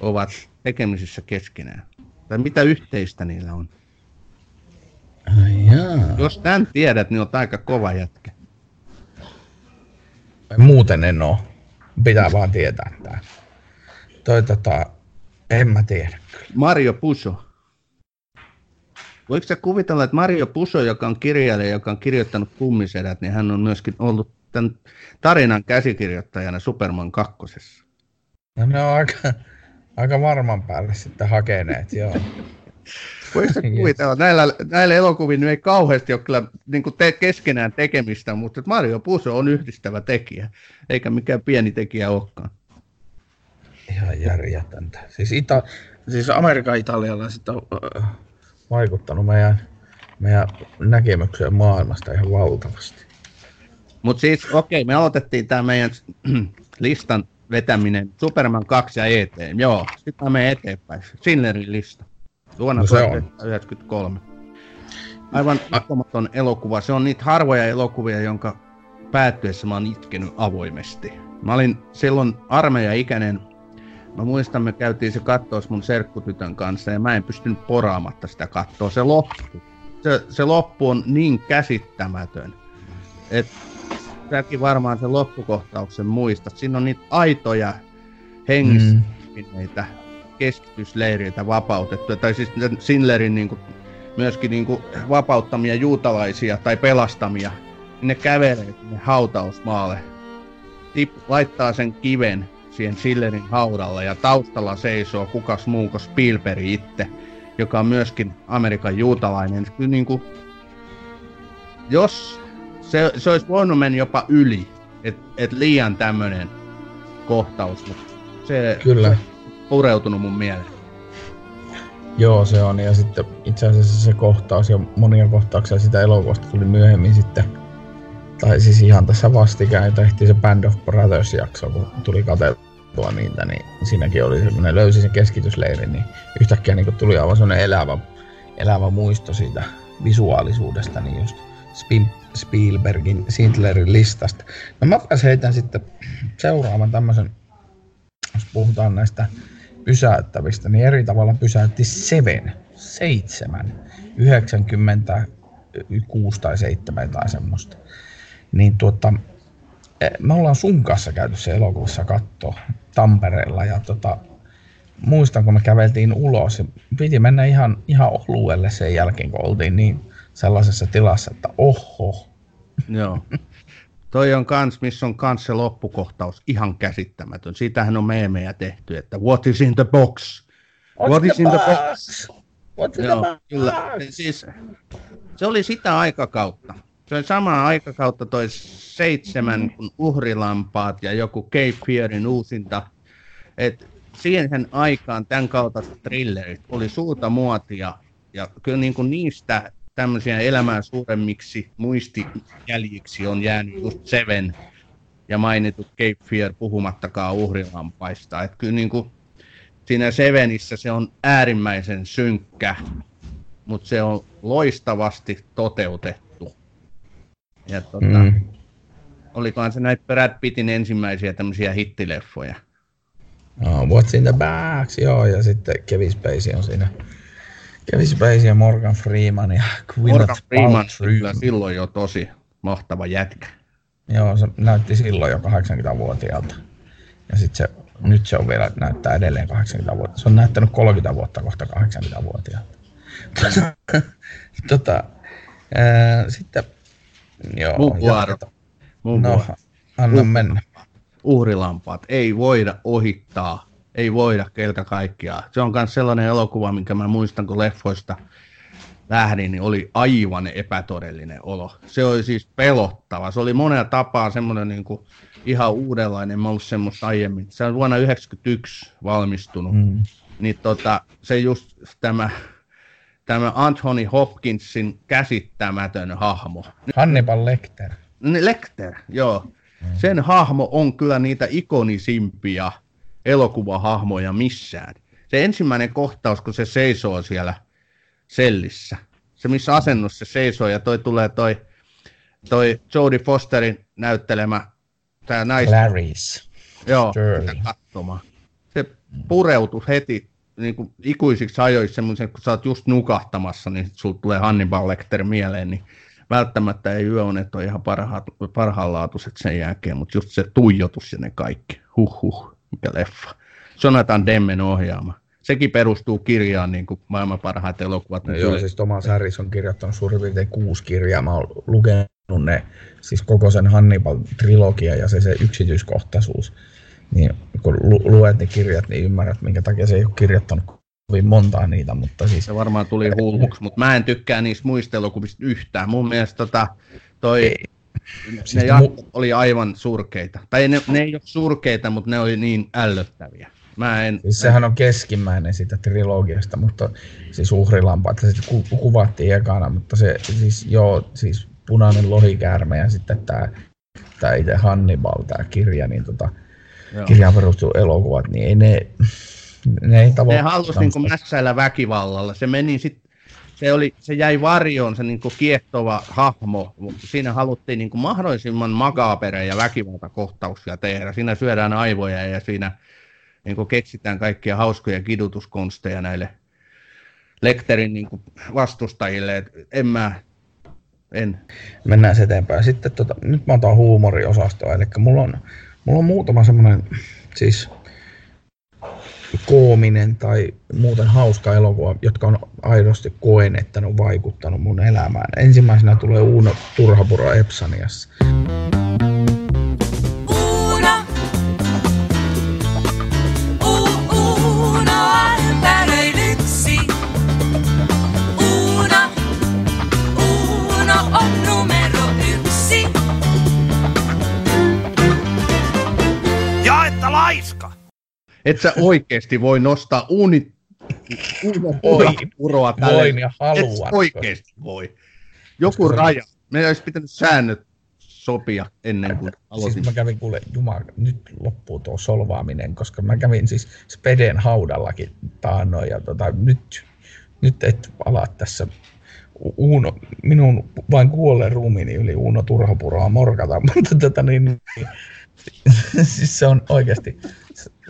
ovat tekemisissä keskenään? Tai mitä yhteistä niillä on? Ai jaa. Jos tämän tiedät, niin on aika kova jätkä. Muuten en oo. Pitää vaan tietää tää. Toi tota, en mä tiedä. Mario Puso. Voiko se kuvitella, että Mario Puso, joka on kirjailija, joka on kirjoittanut kummisedät, niin hän on myöskin ollut tämän tarinan käsikirjoittajana Superman kakkosessa? No ne on aika, aika varman päälle sitten hakeneet, joo. Voiko se kuvitella, näillä, näillä elokuvilla ei kauheasti ole kyllä niin te, keskenään tekemistä, mutta Mario Puso on yhdistävä tekijä, eikä mikään pieni tekijä olekaan. Ihan järjetöntä. Siis, Ita- siis Amerikan italialaiset on äh, vaikuttanut meidän, meidän näkemykseen maailmasta ihan valtavasti. Mutta siis, okei, okay, me aloitettiin tämä meidän listan vetäminen Superman 2 ja ET. Joo, sitten mä menen eteenpäin. Sinlerin lista. Vuonna no 1993. Aivan uskomaton elokuva. Se on niitä harvoja elokuvia, jonka päättyessä mä oon itkenyt avoimesti. Mä olin silloin armeija-ikäinen. Mä muistan, me käytiin se kattoos mun serkkutytön kanssa ja mä en pystynyt poraamatta sitä kattoa. Se loppu. Se, se loppu on niin käsittämätön, että säkin varmaan sen loppukohtauksen muistat. Siinä on niitä aitoja hengissä mm. keskitysleiriltä vapautettuja, tai siis Sinlerin niin kuin, myöskin niin kuin, vapauttamia juutalaisia tai pelastamia. Ne kävelee sinne hautausmaalle, Tip, laittaa sen kiven siihen Sillerin haudalle ja taustalla seisoo kukas muu kuin Spielberg itse, joka on myöskin Amerikan juutalainen. Niin kuin, jos se, se olisi voinut mennä jopa yli, että et liian tämmöinen kohtaus, mutta se, Kyllä. pureutunut mun mieleen. Joo, se on. Ja sitten itse asiassa se kohtaus ja monia kohtauksia sitä elokuvasta tuli myöhemmin sitten, tai siis ihan tässä vastikään, tehtiin se Band of Brothers-jakso, kun tuli katseltua niitä, niin siinäkin oli semmoinen, löysi sen keskitysleiri, niin yhtäkkiä niin tuli aivan semmoinen elävä, elävä muisto siitä visuaalisuudesta, niin just Spielbergin Sindlerin listasta. No mä pääs heitän sitten seuraavan tämmöisen, jos puhutaan näistä pysäyttävistä, niin eri tavalla pysäytti Seven, seitsemän, 96 tai 7 tai semmoista. Niin tuota, e, me ollaan sun kanssa käyty se elokuvassa katto Tampereella ja tota, muistan kun me käveltiin ulos ja piti mennä ihan, ihan oluelle sen jälkeen kun oltiin niin sellaisessa tilassa, että oho. Joo. Toi on kans, missä on kans se loppukohtaus ihan käsittämätön. Siitähän on meemejä tehty, että what is in the box? What, what is in the box? What is Joo, the box? Kyllä. Siis, se oli sitä aikakautta. Se oli samaa aikakautta toi seitsemän kun uhrilampaat ja joku Cape Fearin uusinta. Et siihen aikaan tämän kaltaiset thrillerit oli suurta muotia ja kyllä niin kuin niistä tämmöisiä elämää suuremmiksi muistijäljiksi on jäänyt just Seven ja mainitut Cape Fear puhumattakaan uhrilampaista. Että kyllä niin kuin siinä Sevenissä se on äärimmäisen synkkä, mutta se on loistavasti toteutettu. Ja tota, mm. Olikohan se näitä Brad Pittin ensimmäisiä tämmöisiä hittileffoja. Oh, what's in the bags, joo, ja sitten Kevin Spacey on siinä Kevin Spacey ja Morgan Freeman ja Gwyneth Morgan Freeman kyllä silloin jo tosi mahtava jätkä. Joo, se näytti silloin jo 80-vuotiaalta. Ja sitten se, nyt se on vielä, näyttää edelleen 80 vuotta. Se on näyttänyt 30 vuotta kohta 80-vuotiaalta. tota, ää, sitten, joo. Vuoro. Mun no, vuoro. anna mennä. Uhrilampaat ei voida ohittaa ei voida keltä kaikkiaan. Se on myös sellainen elokuva, minkä mä muistan, kun leffoista lähdin, niin oli aivan epätodellinen olo. Se oli siis pelottava. Se oli monella tapaa semmoinen niin kuin ihan uudenlainen. Mä ollut semmoista aiemmin. Se on vuonna 1991 valmistunut. Mm. Niin tota, se just tämä, tämä Anthony Hopkinsin käsittämätön hahmo. Hannibal Lecter. Lecter, joo. Sen hahmo on kyllä niitä ikonisimpia elokuvahahmoja missään. Se ensimmäinen kohtaus, kun se seisoo siellä sellissä, se missä asennossa se seisoo ja toi tulee toi, toi Jodie Fosterin näyttelemä tämä nais... Clarice. Joo, katsomaan. Se pureutui heti niin kuin ikuisiksi ajoiksi semmoisen, kun sä oot just nukahtamassa, niin sulla tulee Hannibal Lecter mieleen, niin välttämättä ei yöunet ole ihan parhaat, parhaanlaatuiset sen jälkeen, mutta just se tuijotus ja ne kaikki. Huhhuh, mikä leffa. Jonathan Demmen ohjaama. Sekin perustuu kirjaan niin kuin maailman parhaat elokuvat. No joo, siis Thomas Harris on kirjoittanut suurin piirtein kuusi kirjaa. Mä oon lukenut ne, siis koko sen Hannibal-trilogia ja se, se yksityiskohtaisuus. Niin kun lu- luet ne kirjat, niin ymmärrät, minkä takia se ei ole kirjoittanut kovin montaa niitä, mutta siis... Se varmaan tuli hulluksi, mutta mä en tykkää niistä muista elokuvista yhtään. Mun mielestä tota, toi, ei. Siis ne mu- oli aivan surkeita. Tai ne, ne ei ole surkeita, mutta ne oli niin ällöttäviä. Mä en, siis sehän on keskimmäinen siitä trilogiasta, mutta siis uhrilampa, että se ku, kuvattiin ekana, mutta se siis joo, siis punainen lohikäärme ja sitten tämä, tämä itse Hannibal, tämä kirja, niin tota, kirjaan perustuu elokuvat, niin ei ne, ne ei Ne halusi niin mässäillä väkivallalla. Se meni sit, se, oli, se jäi varjoon, se niin kiehtova hahmo. Siinä haluttiin niin mahdollisimman makapere ja väkivaltakohtauksia tehdä. Siinä syödään aivoja ja siinä niin keksitään kaikkia hauskoja kidutuskonsteja näille Lecterin niin vastustajille. Et en mä, en. Mennään eteenpäin. Sitten tota, nyt mä otan huumoriosastoa, eli mulla on, mulla on muutama semmoinen, siis koominen tai muuten hauska elokuva, jotka on aidosti koen, että ne on vaikuttanut mun elämään. Ensimmäisenä tulee Uuno Turhapuro Epsaniassa. Et sä oikeesti voi nostaa uuni, uroa tälle. Voin ja haluan. Et oikeesti voi. Joku Koska raja. Meidän olisi pitänyt säännöt sopia ennen kuin aloitin. Siis mä kävin kuule, jumala, nyt loppuu tuo solvaaminen, koska mä kävin siis Speden haudallakin taannoin ja tota, nyt, nyt et ala tässä Uuno, minun vain kuolleen ruumiini yli Uuno Turhapuroa morkata, mutta tota niin, niin siis se on oikeasti,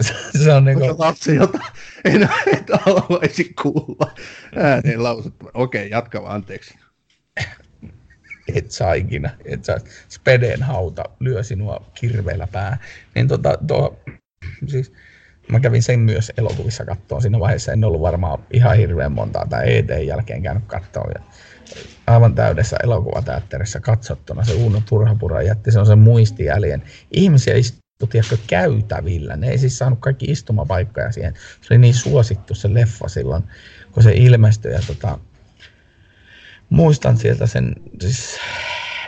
se on niinku... Lapsi, jota en, et haluaisi kuulla ääneen lausuttua. Okei, jatka vaan, anteeksi. Et saa ikinä, et saa. Speden hauta lyö sinua kirveellä pää. Niin tota, tuo, siis, mä kävin sen myös elokuvissa kattoon. Siinä vaiheessa en ollut varmaan ihan hirveän montaa tai ET jälkeen käynyt kattoon. Ja aivan täydessä elokuvateatterissa katsottuna se Uuno Turhapura jätti sen muistijäljen. Ihmisiä tiedätkö, käytävillä. Ne ei siis saanut kaikki istumapaikkoja siihen. Se oli niin suosittu se leffa silloin, kun se ilmestyi. Ja tota, muistan sieltä sen, siis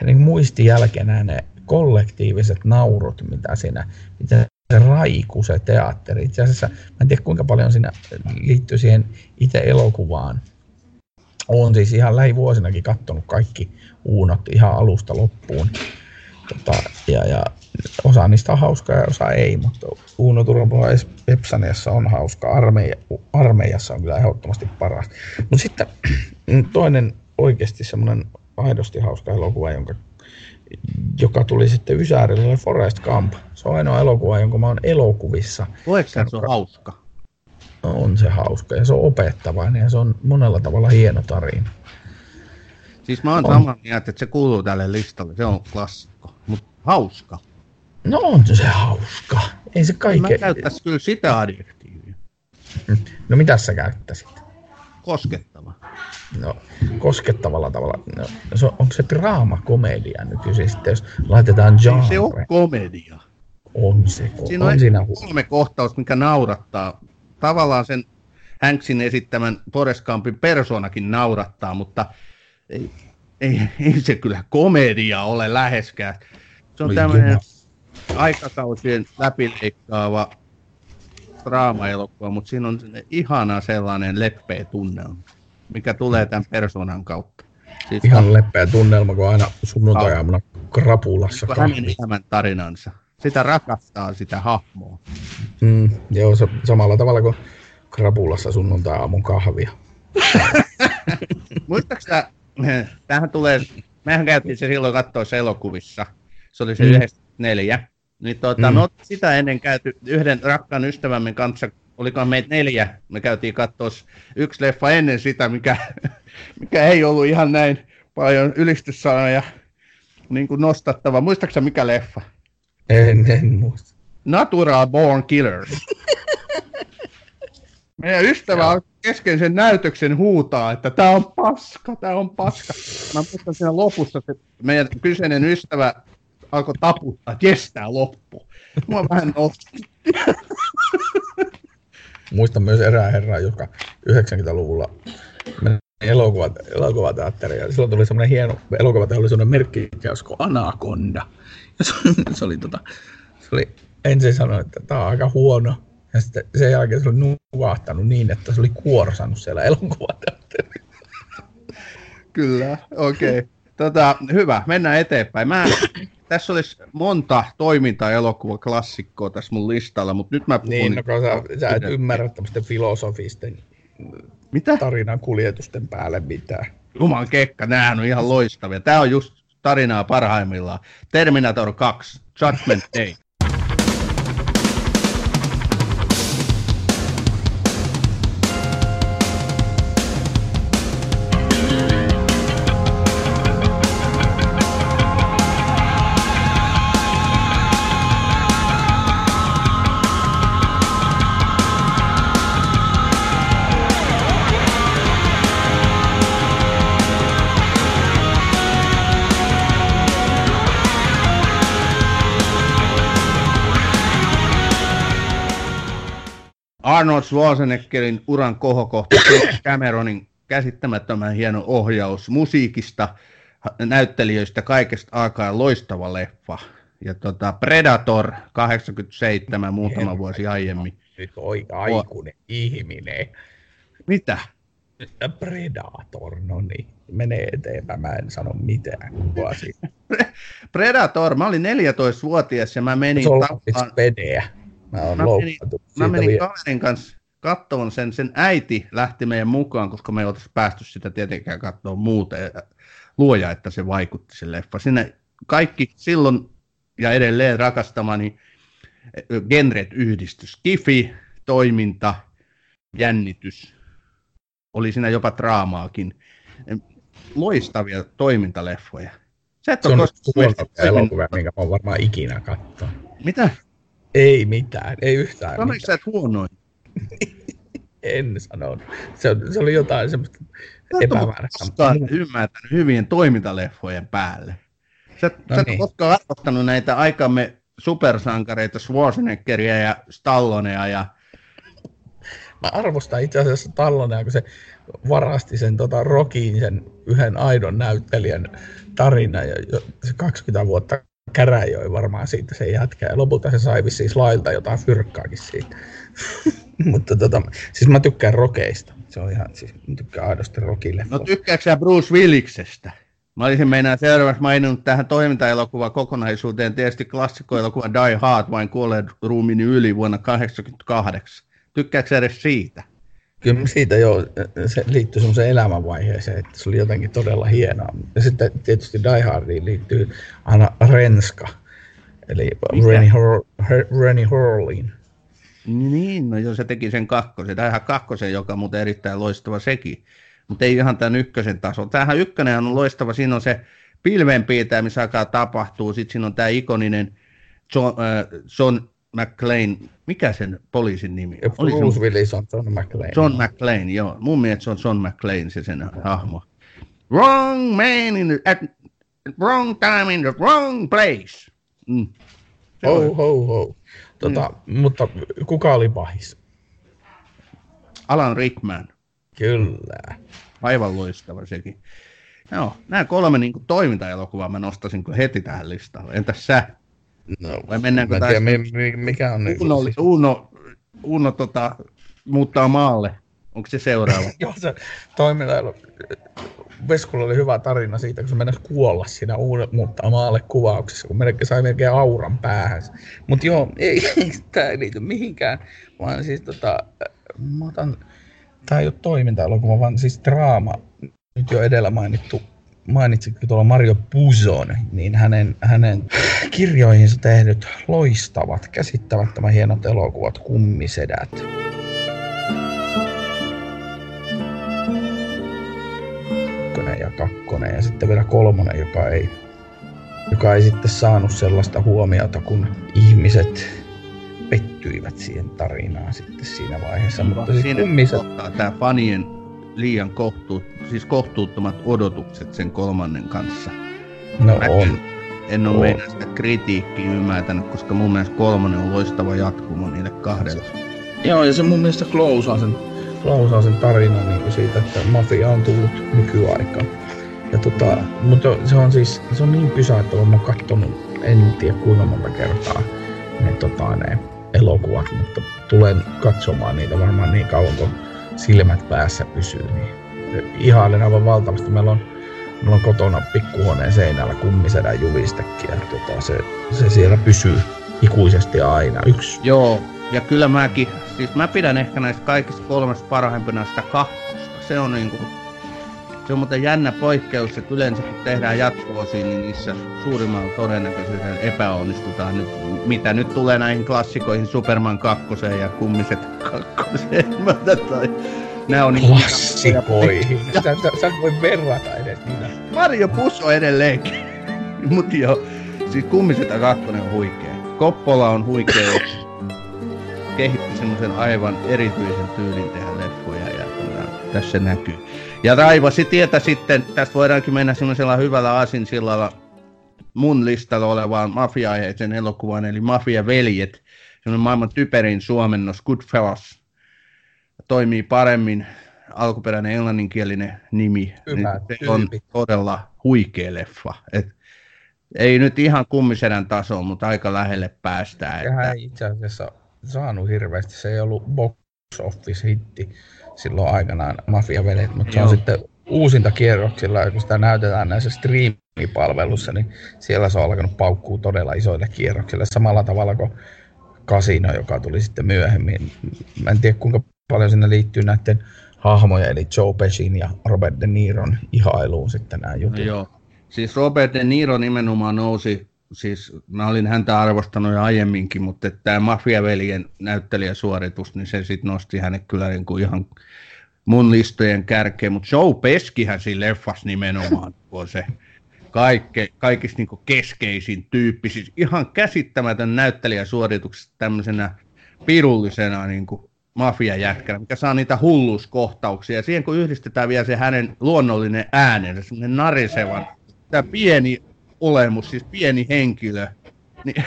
niin muistin jälkeenä ne kollektiiviset naurut, mitä siinä, mitä se raiku se teatteri. Itse asiassa, mä en tiedä kuinka paljon siinä liittyy siihen itse elokuvaan. Olen siis ihan lähivuosinakin katsonut kaikki uunot ihan alusta loppuun. Tota, ja, ja osa niistä on hauskaa ja osa ei, mutta Uno Turboa Epsaniassa on hauska. Armeija, armeijassa on kyllä ehdottomasti paras. Mutta sitten toinen oikeasti semmoinen aidosti hauska elokuva, jonka, joka tuli sitten Ysäärille, oli Forest Camp. Se on ainoa elokuva, jonka mä oon elokuvissa. Voiko se on hauska? On se hauska ja se on opettavainen ja se on monella tavalla hieno tarina. Siis mä oon on. samaa mieltä, että se kuuluu tälle listalle, se on klassikko, mutta hauska. No on se hauska. Ei se kaikke... Mä käyttäisin kyllä sitä adjektiivia. No mitä sä käyttäisit? Koskettava. No, koskettavalla tavalla. No, se on, onko se draama-komedia nykyisin sitten, jos laitetaan genre? se on komedia. On se. Siinä on, on siinä kolme kohtausta, mikä naurattaa. Tavallaan sen Hanksin esittämän Forrest Gumpin persoonakin naurattaa, mutta ei, ei, ei se kyllä komedia ole läheskään. Se on tämmöinen aikakausien läpileikkaava draama-elokuva, mutta siinä on ihana sellainen leppeä tunnelma, mikä tulee tämän persoonan kautta. Siis Ihan on... leppeä tunnelma, kun aina sunnuntai-aamuna krapulassa niin hänen elämän tarinansa. Sitä rakastaa sitä hahmoa. Mm, joo, se, samalla tavalla kuin krapulassa sunnuntai-aamun kahvia. Muistaaksä, tähän tulee, mehän käytiin se silloin katsoa elokuvissa. Se oli se mm. 94. Niin tuota, mm. me sitä ennen käyty yhden rakkaan ystävämme kanssa, olikohan meitä neljä, me käytiin katsoa yksi leffa ennen sitä, mikä, mikä ei ollut ihan näin paljon ylistyssanoja niin kuin nostattava. Muistaaksä mikä leffa? En, en muista. Natural Born Killers. Meidän ystävä on kesken sen näytöksen huutaa, että tämä on paska, tämä on paska. Mä muistan siinä lopussa, että meidän kyseinen ystävä alkoi taputtaa, että jes, tää loppu. Mua vähän nosti. Muistan myös erää herraa, joka 90-luvulla meni elokuvat, elokuvateatteriin. Ja silloin tuli semmoinen hieno elokuvateollisuuden merkki, kuin Anaconda. Ja se, se, oli, tota, se oli ensin sanoi, että tämä on aika huono. Ja sitten sen jälkeen se oli nukahtanut niin, että se oli kuorsannut siellä elokuvateatterissa. Kyllä, okei. Okay. Tota, hyvä, mennään eteenpäin. Mä, tässä olisi monta toiminta-elokuvaklassikkoa tässä mun listalla, mutta nyt mä puhun... Niin, no sä, sä et ymmärrä tämmöisten filosofisten Mitä? tarinan kuljetusten päälle mitään. Juman kekka, nämä on ihan loistavia. Tämä on just tarinaa parhaimmillaan. Terminator 2, Judgment Day. Arnold Schwarzeneggerin uran kohokohta, Cameronin käsittämättömän hieno ohjaus musiikista, näyttelijöistä kaikesta aikaa loistava leffa. Ja tota, Predator 87 muutama vuosi aiemmin. Nyt oi aikuinen ihminen. Mitä? Predator, no niin. Menee eteenpäin, mä en sano mitään. Predator, mä olin 14-vuotias ja mä menin... Se on tappaan... Mä, mä menin, mä menin kaverin kanssa katsomaan sen, sen äiti lähti meidän mukaan, koska me ei oltaisi päästy sitä tietenkään katsoa muuten. Luoja, että se vaikutti se leffa. Sinne kaikki silloin ja edelleen rakastamani genret yhdistys. Kifi, toiminta, jännitys. Oli siinä jopa draamaakin. Loistavia toimintaleffoja. Se, et se on koskaan elokuvia, minkä mä oon varmaan ikinä katsoa. Mitä? Ei mitään, ei yhtään Sanoitko sä, että huonoin? en sanonut. Se, se oli jotain semmoista epämääräistä. Sä ymmärtänyt hyvien toimintaleffojen päälle. Sä, no sä niin. koskaan arvostanut näitä aikamme supersankareita Schwarzeneggeria ja Stallonea ja Mä arvostan itse asiassa Stallonea, kun se varasti sen tota, Rockin, sen yhden aidon näyttelijän tarina ja se 20 vuotta käräjöi varmaan siitä se jätkä. Ja lopulta se sai siis lailta jotain fyrkkaakin siitä. Mutta tota, siis mä tykkään rokeista. Se on ihan, siis mä tykkään aidosti rokille. No tykkääksä sä Bruce Williksestä? Mä olisin meinaa seuraavaksi maininnut tähän toimintaelokuva kokonaisuuteen tietysti klassikkoelokuva Die Hard vain kuolleen ruumiin yli vuonna 1988. Tykkääksä edes siitä? Kyllä siitä jo, se liittyy semmoiseen elämänvaiheeseen, että se oli jotenkin todella hienoa. Ja sitten tietysti Die Hardiin liittyy aina Renska, eli Rennie, Hor- Rennie Horlin. Niin, no jos se teki sen kakkosen, tai ihan kakkosen, joka on muuten erittäin loistava sekin, mutta ei ihan tämän ykkösen taso. Tämähän ykkönen on loistava, siinä on se pilvenpiirtäjä, missä aikaa tapahtuu, sitten siinä on tämä ikoninen John, äh, John McClane, mikä sen poliisin nimi on? Bruce se... Willis on John McClane. John McClane, joo. Mun mielestä se on John McClane se sen hahmo. Wrong man in the, at wrong time in the wrong place. Mm. Ho, ho, ho. Tota, mm. Mutta kuka oli pahis? Alan Rickman. Kyllä. Aivan loistava sekin. Joo, nämä kolme niin kuin, toimintaelokuvaa mä nostasin heti tähän listalle. Entäs sä? No, Vai mennäänkö mä tiedä, mi, mikä on... Uno, oli, Uno, Uno tota, muuttaa maalle. Onko se seuraava? Joo, se toiminta. Veskulla oli hyvä tarina siitä, kun se mennessä kuolla siinä uuden muuttaa maalle kuvauksessa, kun melkein sai melkein auran päähän. Mutta joo, ei, tämä ei liity mihinkään, vaan siis tota, mä otan, tämä ei ole toiminta-elokuva, vaan siis draama, nyt jo edellä mainittu mainitsitkin tuolla Mario Puzon, niin hänen, hänen kirjoihinsa tehdyt loistavat, käsittämättömän hienot elokuvat Kummisedät. Ja ja kakkonen ja sitten vielä kolmonen, joka ei, joka ei sitten saanut sellaista huomiota, kun ihmiset pettyivät siihen tarinaan sitten siinä vaiheessa. Mutta siis siinä kummiset... tämä fanien liian kohtuut, siis kohtuuttomat odotukset sen kolmannen kanssa. No Mäkin on. En ole meidän sitä kritiikkiä ymmärtänyt, koska mun mielestä kolmonen on loistava jatkumo niille kahdelle. Joo, ja se mun mielestä klousaa sen, klousaa sen tarinan niin siitä, että mafia on tullut nykyaikaan. Ja tota, mutta se on siis, se on niin pysäyttävä, mä oon kattonut, en tiedä kuinka monta kertaa ne, tota, ne elokuvat, mutta tulen katsomaan niitä varmaan niin kauan, kun silmät päässä pysyy. Niin ihailen aivan valtavasti. Meillä on, meillä on kotona pikkuhuoneen seinällä kummisedän julistekin ja tota, se, se, siellä pysyy ikuisesti aina. Yksi. Joo, ja kyllä mäkin, siis mä pidän ehkä näistä kaikista kolmesta parhaimpana sitä kakkosta. Se on niinku se on muuten jännä poikkeus, että yleensä kun tehdään jatkoosia, niin niissä suurimmalla todennäköisyydellä epäonnistutaan nyt. Mitä nyt tulee näihin klassikoihin Superman 2 ja Kummiset 2. tai Nämä on Klassikoihin. Sä, sä, sä voi verrata edes niitä. Mario Pusso edelleenkin. Mut joo, siis Kummiset 2 on huikea. Koppola on huikea. Kehitti semmoisen aivan erityisen tyylin tehdä leffoja ja tässä näkyy. Ja raivasi tietä sitten, tästä voidaankin mennä semmoisella hyvällä asinsillalla mun listalla olevaan mafia-aiheisen elokuvan, eli Mafia-veljet. Semmoinen maailman typerin suomennos, Goodfellas. Toimii paremmin, alkuperäinen englanninkielinen nimi. Hyvä, niin se on todella huikea leffa. Et ei nyt ihan kummisedän tasoon, mutta aika lähelle päästään. Että... itse asiassa saanut hirveästi, se ei ollut box office hitti silloin aikanaan mafiavelet, mutta se on sitten uusinta kierroksilla, kun sitä näytetään näissä striimipalvelussa, niin siellä se on alkanut paukkuu todella isoille kierroksille, samalla tavalla kuin Casino, joka tuli sitten myöhemmin. Mä en tiedä kuinka paljon sinne liittyy näiden hahmoja, eli Joe Peshin ja Robert De Niron ihailuun sitten nämä jutut. No joo. Siis Robert De Niro nimenomaan nousi, siis mä olin häntä arvostanut jo aiemminkin, mutta tämä Mafiaveljen näyttelijäsuoritus, niin se sitten nosti hänet kyllä niin kuin ihan mun listojen kärkeen, mutta Joe Peskihän siinä leffassa nimenomaan on se kaikke, kaikista niin keskeisin tyyppi, siis ihan käsittämätön näyttelijäsuorituksesta tämmöisenä pirullisena niin mafiajätkänä, mikä saa niitä hulluuskohtauksia. Ja siihen kun yhdistetään vielä se hänen luonnollinen äänensä, semmoinen narisevan, tämä pieni olemus, siis pieni henkilö, niin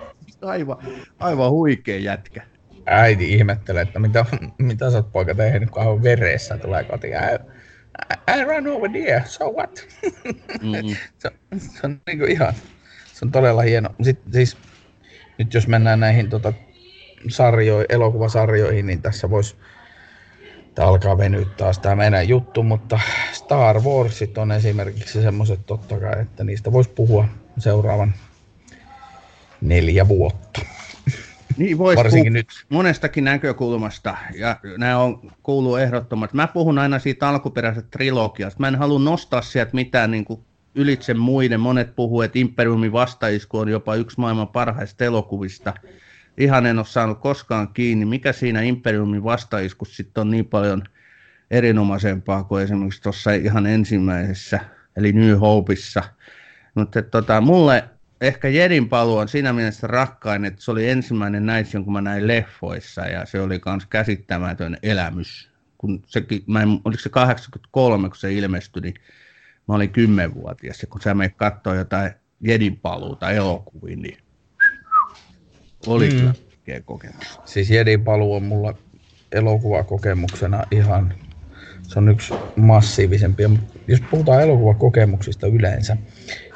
aivan, aivan huikea jätkä äiti ihmettelee, että mitä, mitä sä oot poika tehnyt, kun on veressä tulee kotiin. I, I, I run over there, so what? Mm-hmm. se, se, on niin kuin ihan, se on todella hieno. Sitten, siis, nyt jos mennään näihin tota, sarjoihin, elokuvasarjoihin, niin tässä voisi Tämä alkaa venyä taas tämä meidän juttu, mutta Star Warsit on esimerkiksi semmoiset totta kai, että niistä voisi puhua seuraavan neljä vuotta. Niin voisi Varsinkin nyt. monestakin näkökulmasta, ja nämä on, kuuluu ehdottomasti. Mä puhun aina siitä alkuperäisestä trilogiasta. Mä en halua nostaa sieltä mitään niin kuin ylitse muiden. Monet puhuu, että Imperiumin vastaisku on jopa yksi maailman parhaista elokuvista. Ihan en ole saanut koskaan kiinni. Mikä siinä Imperiumin vastaiskussa sitten on niin paljon erinomaisempaa kuin esimerkiksi tuossa ihan ensimmäisessä, eli New Hopeissa. Mutta tota, mulle ehkä Jedin paluu on siinä mielessä rakkain, että se oli ensimmäinen näissä, jonka mä näin leffoissa ja se oli myös käsittämätön elämys. Kun sekin, mä en, oliko se 83, kun se ilmestyi, niin mä olin kymmenvuotias ja kun sä menet katsoa jotain Jedin paluuta elokuviin, niin oli mm. kyllä kokemus. Siis Jedin paluu on mulla elokuvakokemuksena ihan, se on yksi massiivisempia. Jos puhutaan elokuvakokemuksista yleensä,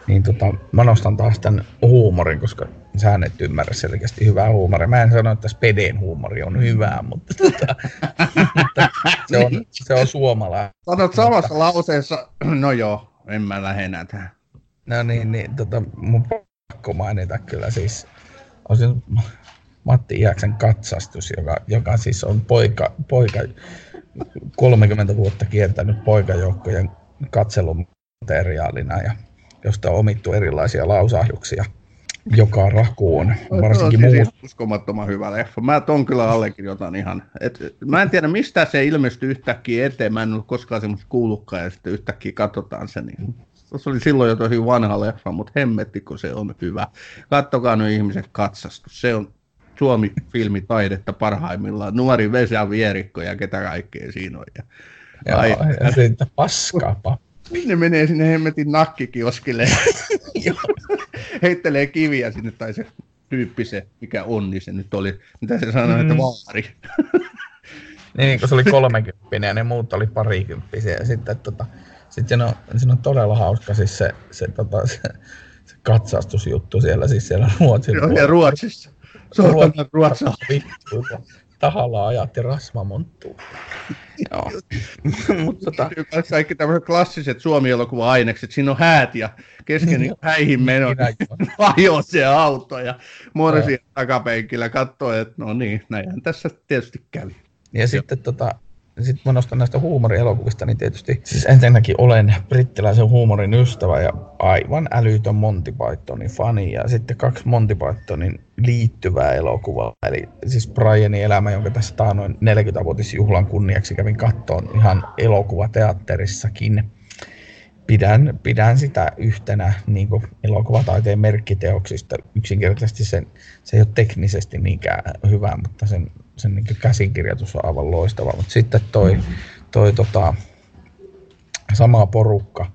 niin tota, mä nostan taas tämän huumorin, koska sä et ymmärrä selkeästi hyvää huumoria. Mä en sano, että Spedeen huumori on hyvää, mutta, tota, mutta se, on, se on suomalainen. Sanot samassa lauseessa, no joo, en mä lähde tähän. No niin, niin tota, mun pakko mainita kyllä siis, on se Matti Iäksen katsastus, joka, joka siis on poika, poika 30 vuotta kiertänyt poikajoukkojen katselumateriaalina ja josta on omittu erilaisia lausahduksia joka rakuun, varsinkin siis muut. uskomattoman hyvä leffa. Mä ton kyllä allekirjoitan ihan. Et, mä en tiedä, mistä se ilmestyi yhtäkkiä eteen. Mä en ole koskaan semmoista kuullutkaan ja sitten yhtäkkiä katsotaan se. Niin. Se oli silloin jo tosi vanha leffa, mutta hemmetti, kun se on hyvä. Kattokaa nyt ihmiset katsastus. Se on Suomi-filmitaidetta parhaimmillaan. Nuori Vesa Vierikko ja ketä kaikkea siinä on. Ja, Ja, ai, ja paskaa ne menee sinne hemmetin nakkikioskille heittelee kiviä sinne, tai se tyyppi se, mikä on, niin se nyt oli, mitä se sanoi, mm. että vaari. Niin, kun se oli 30 ja ne muut oli parikymppisiä. Ja sitten tota, sit siinä, on, siinä on todella hauska siis se, se, tota, se, se katsastusjuttu siellä, siis siellä Ruotsin Joo, ja Ruotsissa. Se on Ruotsi- Ruotsi. Ruotsa. Vittu, tahalla ajatti rasvamonttua. Joo. Mutta tota, Kaikki tämmöiset klassiset Suomi-elokuva-ainekset, siinä on häät ja kesken niin häihin meno, hajoaa se auto ja Morsi takapenkillä katsoo, että no niin, näinhän tässä tietysti kävi. Ja sitten tota, sit mä nostan näistä huumorielokuvista, niin tietysti siis ensinnäkin olen brittiläisen huumorin ystävä ja aivan älytön Monty Pythonin fani. Ja sitten kaksi Monty Pythonin liittyvää elokuvaa, eli siis Brianin elämä, jonka tässä taanoin 40-vuotisjuhlan kunniaksi kävin kattoon ihan elokuvateatterissakin. Pidän, pidän sitä yhtenä niin kuin elokuvataiteen merkkiteoksista. Yksinkertaisesti sen, se ei ole teknisesti niinkään hyvä, mutta sen, sen niin käsikirjoitus on aivan loistava. Mutta sitten toi, toi tota, sama porukka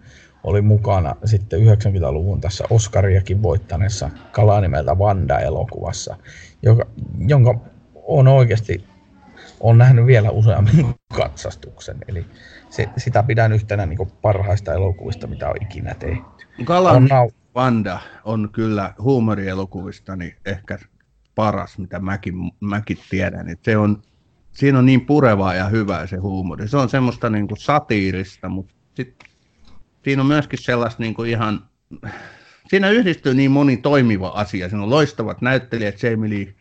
oli mukana sitten 90-luvun tässä Oscariakin voittaneessa kalaa nimeltä Vanda-elokuvassa, joka, jonka on oikeasti on nähnyt vielä useammin katsastuksen. Eli se, sitä pidän yhtenä niin parhaista elokuvista, mitä on ikinä tehty. Kalan On nau- Vanda on kyllä huumorielokuvista niin ehkä paras, mitä mäkin, mäkin tiedän. Et se on, siinä on niin purevaa ja hyvää se huumori. Se on semmoista niin kuin satiirista, mutta sit, siinä on myöskin sellaista niin kuin ihan... Siinä yhdistyy niin moni toimiva asia. Siinä on loistavat näyttelijät, Jamie Lee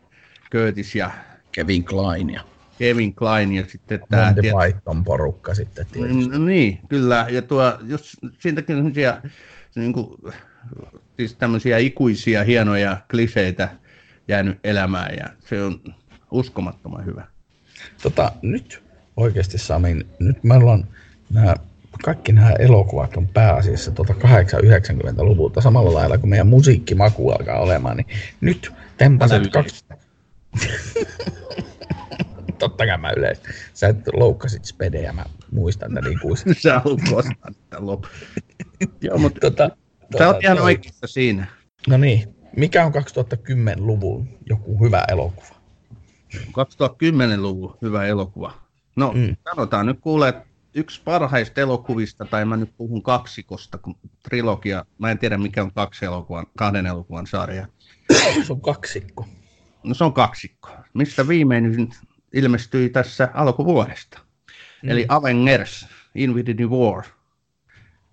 Curtis ja Kevin Klein ja Kevin Klein ja sitten tämä... Monty Python porukka sitten tietysti. No, niin, kyllä. Ja tuo, jos siitäkin semmoisia niin kuin, siis tämmöisiä ikuisia hienoja kliseitä jäänyt elämään ja se on uskomattoman hyvä. Tota, nyt oikeasti Sami, nyt meillä on nämä, kaikki nämä elokuvat on pääasiassa tuota 8-90-luvulta samalla lailla kuin meidän musiikkimaku alkaa olemaan, niin nyt tempaset kaksi... Totta kai mä yleensä. Sä et loukkasit spedejä, mä muistan tämän ikuisesti. Sä olet koskaan sitä loppu. Joo, mutta Tota, sä oot ihan toi- oikeassa siinä. No niin, mikä on 2010-luvun joku hyvä elokuva? 2010-luvun hyvä elokuva. No, Mm. sanotaan nyt kuule, että yksi parhaista elokuvista, tai mä nyt puhun kaksikosta, kun trilogia, mä en tiedä mikä on kaksi elokuvan, kahden elokuvan sarja. Se on kaksikko. No se on kaksikko, mistä viimeinen ilmestyi tässä alkuvuodesta. Mm. Eli Avengers, Infinity War.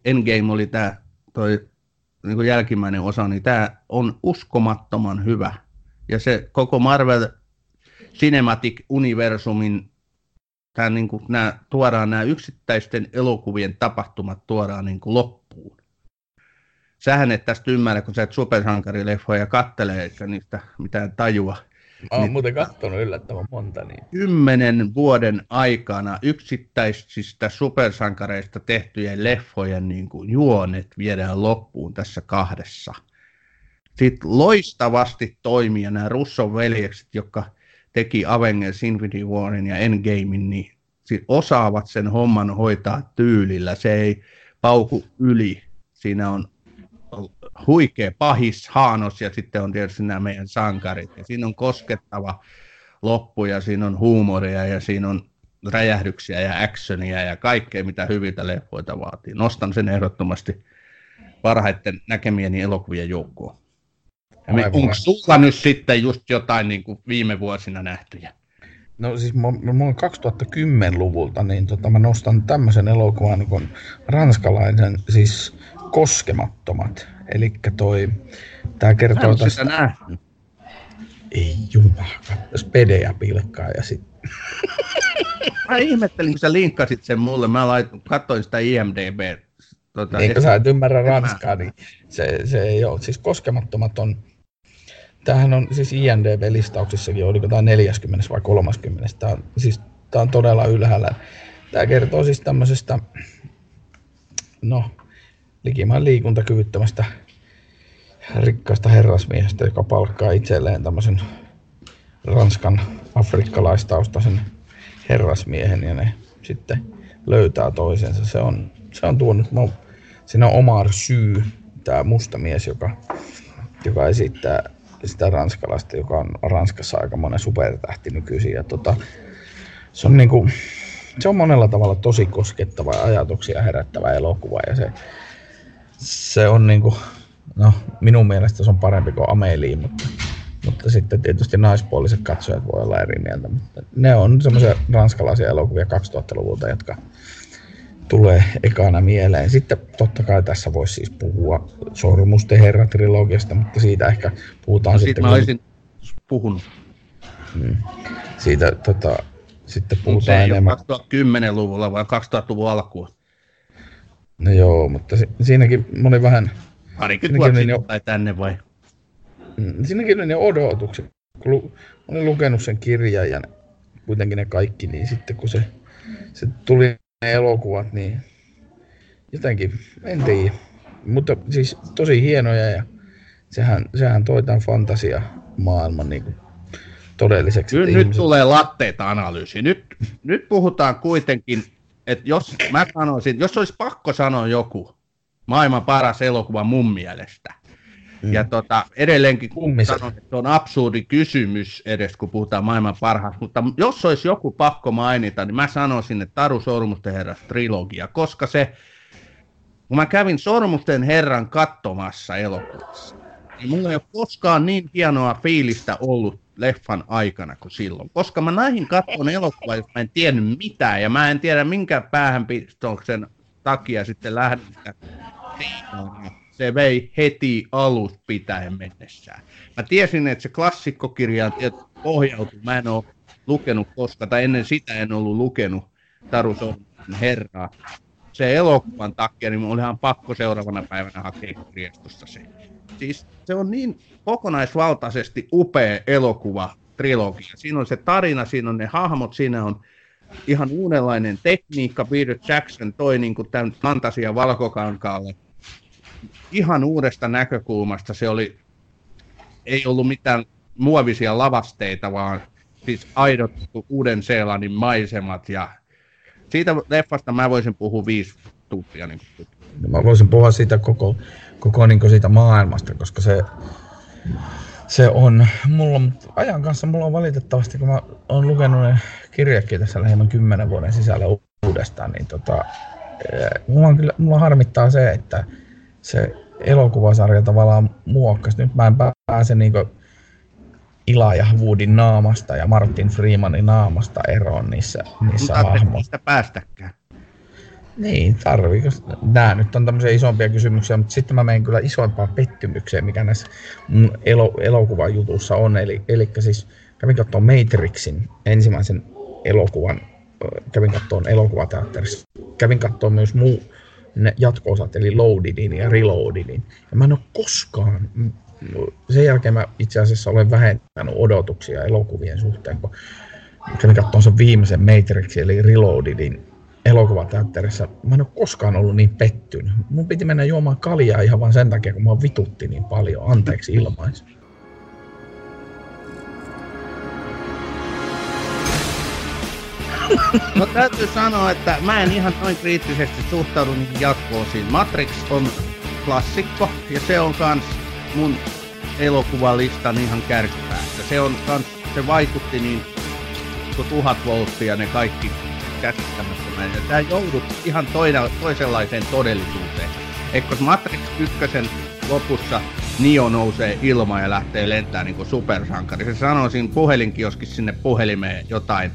Endgame oli tämä toi niin kuin jälkimmäinen osa, niin tämä on uskomattoman hyvä. Ja se koko Marvel Cinematic Universumin, tää niin kuin, nämä, tuodaan nämä yksittäisten elokuvien tapahtumat tuodaan niin kuin loppuun. Sähän et tästä ymmärrä, kun sä et supersankarileffoja kattelee, eikä niistä mitään tajua. Mä oon Niin. muuten kattonut yllättävän monta, niin kymmenen vuoden aikana yksittäisistä supersankareista tehtyjen leffojen niin kuin juonet viedään loppuun tässä kahdessa. Sitten loistavasti toimii ja nämä Russon veljekset, jotka teki Avengers Infinity Warin ja Endgamein, niin sit osaavat sen homman hoitaa tyylillä. Se ei pauku yli. Siinä on huikea pahis, haanos ja sitten on tietysti nämä meidän sankarit. Ja siinä on koskettava loppu ja siinä on huumoria ja siinä on räjähdyksiä ja actionia ja kaikkea, mitä hyviltä leffoilta vaatii. Nostan sen ehdottomasti parhaiten näkemieni elokuvien joukkoon. Ja me, onko sulla nyt sitten just jotain niin kuin viime vuosina nähtyjä? No siis mä, mä oon 2010-luvulta, niin tota, mä nostan tämmöisen elokuvan niin kuin ranskalaisen, siis Koskemattomat. Eli toi, tää Mä kertoo ole tästä, sitä nähnyt. ei jumala, spedejä pilkkaa ja sit, Mä ihmettelin, kun sä linkkasit sen mulle. Mä lait, katsoin sitä IMDB. Tota, niin kun sä et ymmärrä en mä- ranskaa, niin se, se ei ole. Siis Koskemattomat on tämähän on siis INDB-listauksissakin, oliko tämä 40 vai 30. Tämä on, siis, tämä on todella ylhäällä. Tämä kertoo siis tämmöisestä, no, likimaan liikuntakyvyttömästä rikkaasta herrasmiehestä, joka palkkaa itselleen tämmöisen Ranskan afrikkalaistaustaisen herrasmiehen ja ne sitten löytää toisensa. Se on, se on tuonut, siinä on Omar Syy, tämä musta mies, joka, joka esittää sitä ranskalaista, joka on Ranskassa aika monen supertähti nykyisin. Ja tota, se, on niinku, se on monella tavalla tosi koskettava ja ajatuksia herättävä elokuva. Ja se, se on niinku, no, minun mielestä se on parempi kuin Amelie, mutta, mutta sitten tietysti naispuoliset katsojat voi olla eri mieltä. Mutta ne on semmoisia ranskalaisia elokuvia 2000-luvulta, jotka, tulee ekana mieleen. Sitten totta kai tässä voisi siis puhua Sormusten herra-trilogiasta, mutta siitä ehkä puhutaan no, sitten. Siitä mä olisin puhunut. Hmm. Siitä tota, sitten puhutaan se enemmän. 2010-luvulla vai 2000-luvun alkua? No joo, mutta si- siinäkin moni vähän... Parikin vuotta jo... tai tänne vai? Hmm, siinäkin oli ne odotukset. Kun lu- olin lukenut sen kirjan ja kuitenkin ne kaikki, niin sitten kun se, se tuli elokuvat, niin jotenkin, en tiedä. Mutta siis tosi hienoja ja sehän, sehän toi tämän fantasia maailman niin kuin todelliseksi. Nyt, nyt tulee latteita analyysi. Nyt, nyt puhutaan kuitenkin, että jos mä sanoisin, jos olisi pakko sanoa joku maailman paras elokuva mun mielestä, Mm. Ja tota, edelleenkin sanon, että se on absurdi kysymys edes, kun puhutaan maailman parhaasta. Mutta jos olisi joku pakko mainita, niin mä sanoisin, että Taru Sormusten herras trilogia, koska se, kun mä kävin Sormusten herran katsomassa elokuvassa, niin mulla ei ole koskaan niin hienoa fiilistä ollut leffan aikana kuin silloin. Koska mä näihin katson elokuvaa, jos mä en tiennyt mitään, ja mä en tiedä minkä päähänpistoksen takia sitten lähdin sitä se vei heti alus pitäen mennessään. Mä tiesin, että se klassikkokirja pohjautuu. Mä en ole lukenut koska, tai ennen sitä en ollut lukenut Taru herraa. Se elokuvan takia, niin oli ihan pakko seuraavana päivänä hakea kirjastosta se. Siis se on niin kokonaisvaltaisesti upea elokuva, trilogia. Siinä on se tarina, siinä on ne hahmot, siinä on ihan uudenlainen tekniikka. Peter Jackson toi niin kuin tämän fantasia valkokankaalle ihan uudesta näkökulmasta. Se oli, ei ollut mitään muovisia lavasteita, vaan siis aidot uuden Seelannin maisemat. Ja siitä leffasta mä voisin puhua viisi tuntia. Niin no, mä voisin puhua siitä koko, koko niin siitä maailmasta, koska se, se on, mulla ajan kanssa mulla on valitettavasti, kun mä oon lukenut ne kirjakin tässä lähemmän kymmenen vuoden sisällä uudestaan, niin tota, eh, mulla, on kyllä, mulla harmittaa se, että se elokuvasarja tavallaan muokkasi. Nyt mä en pääse niin Ila ja Woodin naamasta ja Martin Freemanin naamasta eroon niissä, niissä hahmoissa. päästäkään. Niin, tarviiko? Nämä nyt on tämmöisiä isompia kysymyksiä, mutta sitten mä menen kyllä isoimpaan pettymykseen, mikä näissä mun elo, elokuvajutussa on. Eli, eli siis kävin katsomaan Matrixin ensimmäisen elokuvan, kävin katsomaan elokuvateatterissa. Kävin katsomaan myös muu, jatko-osat, eli Loadedin ja Reloadedin. Ja mä en ole koskaan, sen jälkeen mä itse asiassa olen vähentänyt odotuksia elokuvien suhteen, kun kävin katsomaan sen viimeisen Matrixin, eli Reloadedin elokuvateatterissa. Mä en ole koskaan ollut niin pettynyt. Mun piti mennä juomaan kaljaa ihan vain sen takia, kun mä vitutti niin paljon. Anteeksi ilmais. No täytyy sanoa, että mä en ihan noin kriittisesti suhtaudu niihin jatkoosiin. Matrix on klassikko ja se on kans mun elokuvallistan ihan kärkipäässä. Se on kans, se vaikutti niin kuin tuhat volttia ne kaikki käsittämättömän. Ja tää joudut ihan toina, toisenlaiseen todellisuuteen. Eikö Matrix 1 lopussa Nio nousee ilmaan ja lähtee lentämään niin kuin supersankari. Se sanoo siinä puhelinkioskissa sinne puhelimeen jotain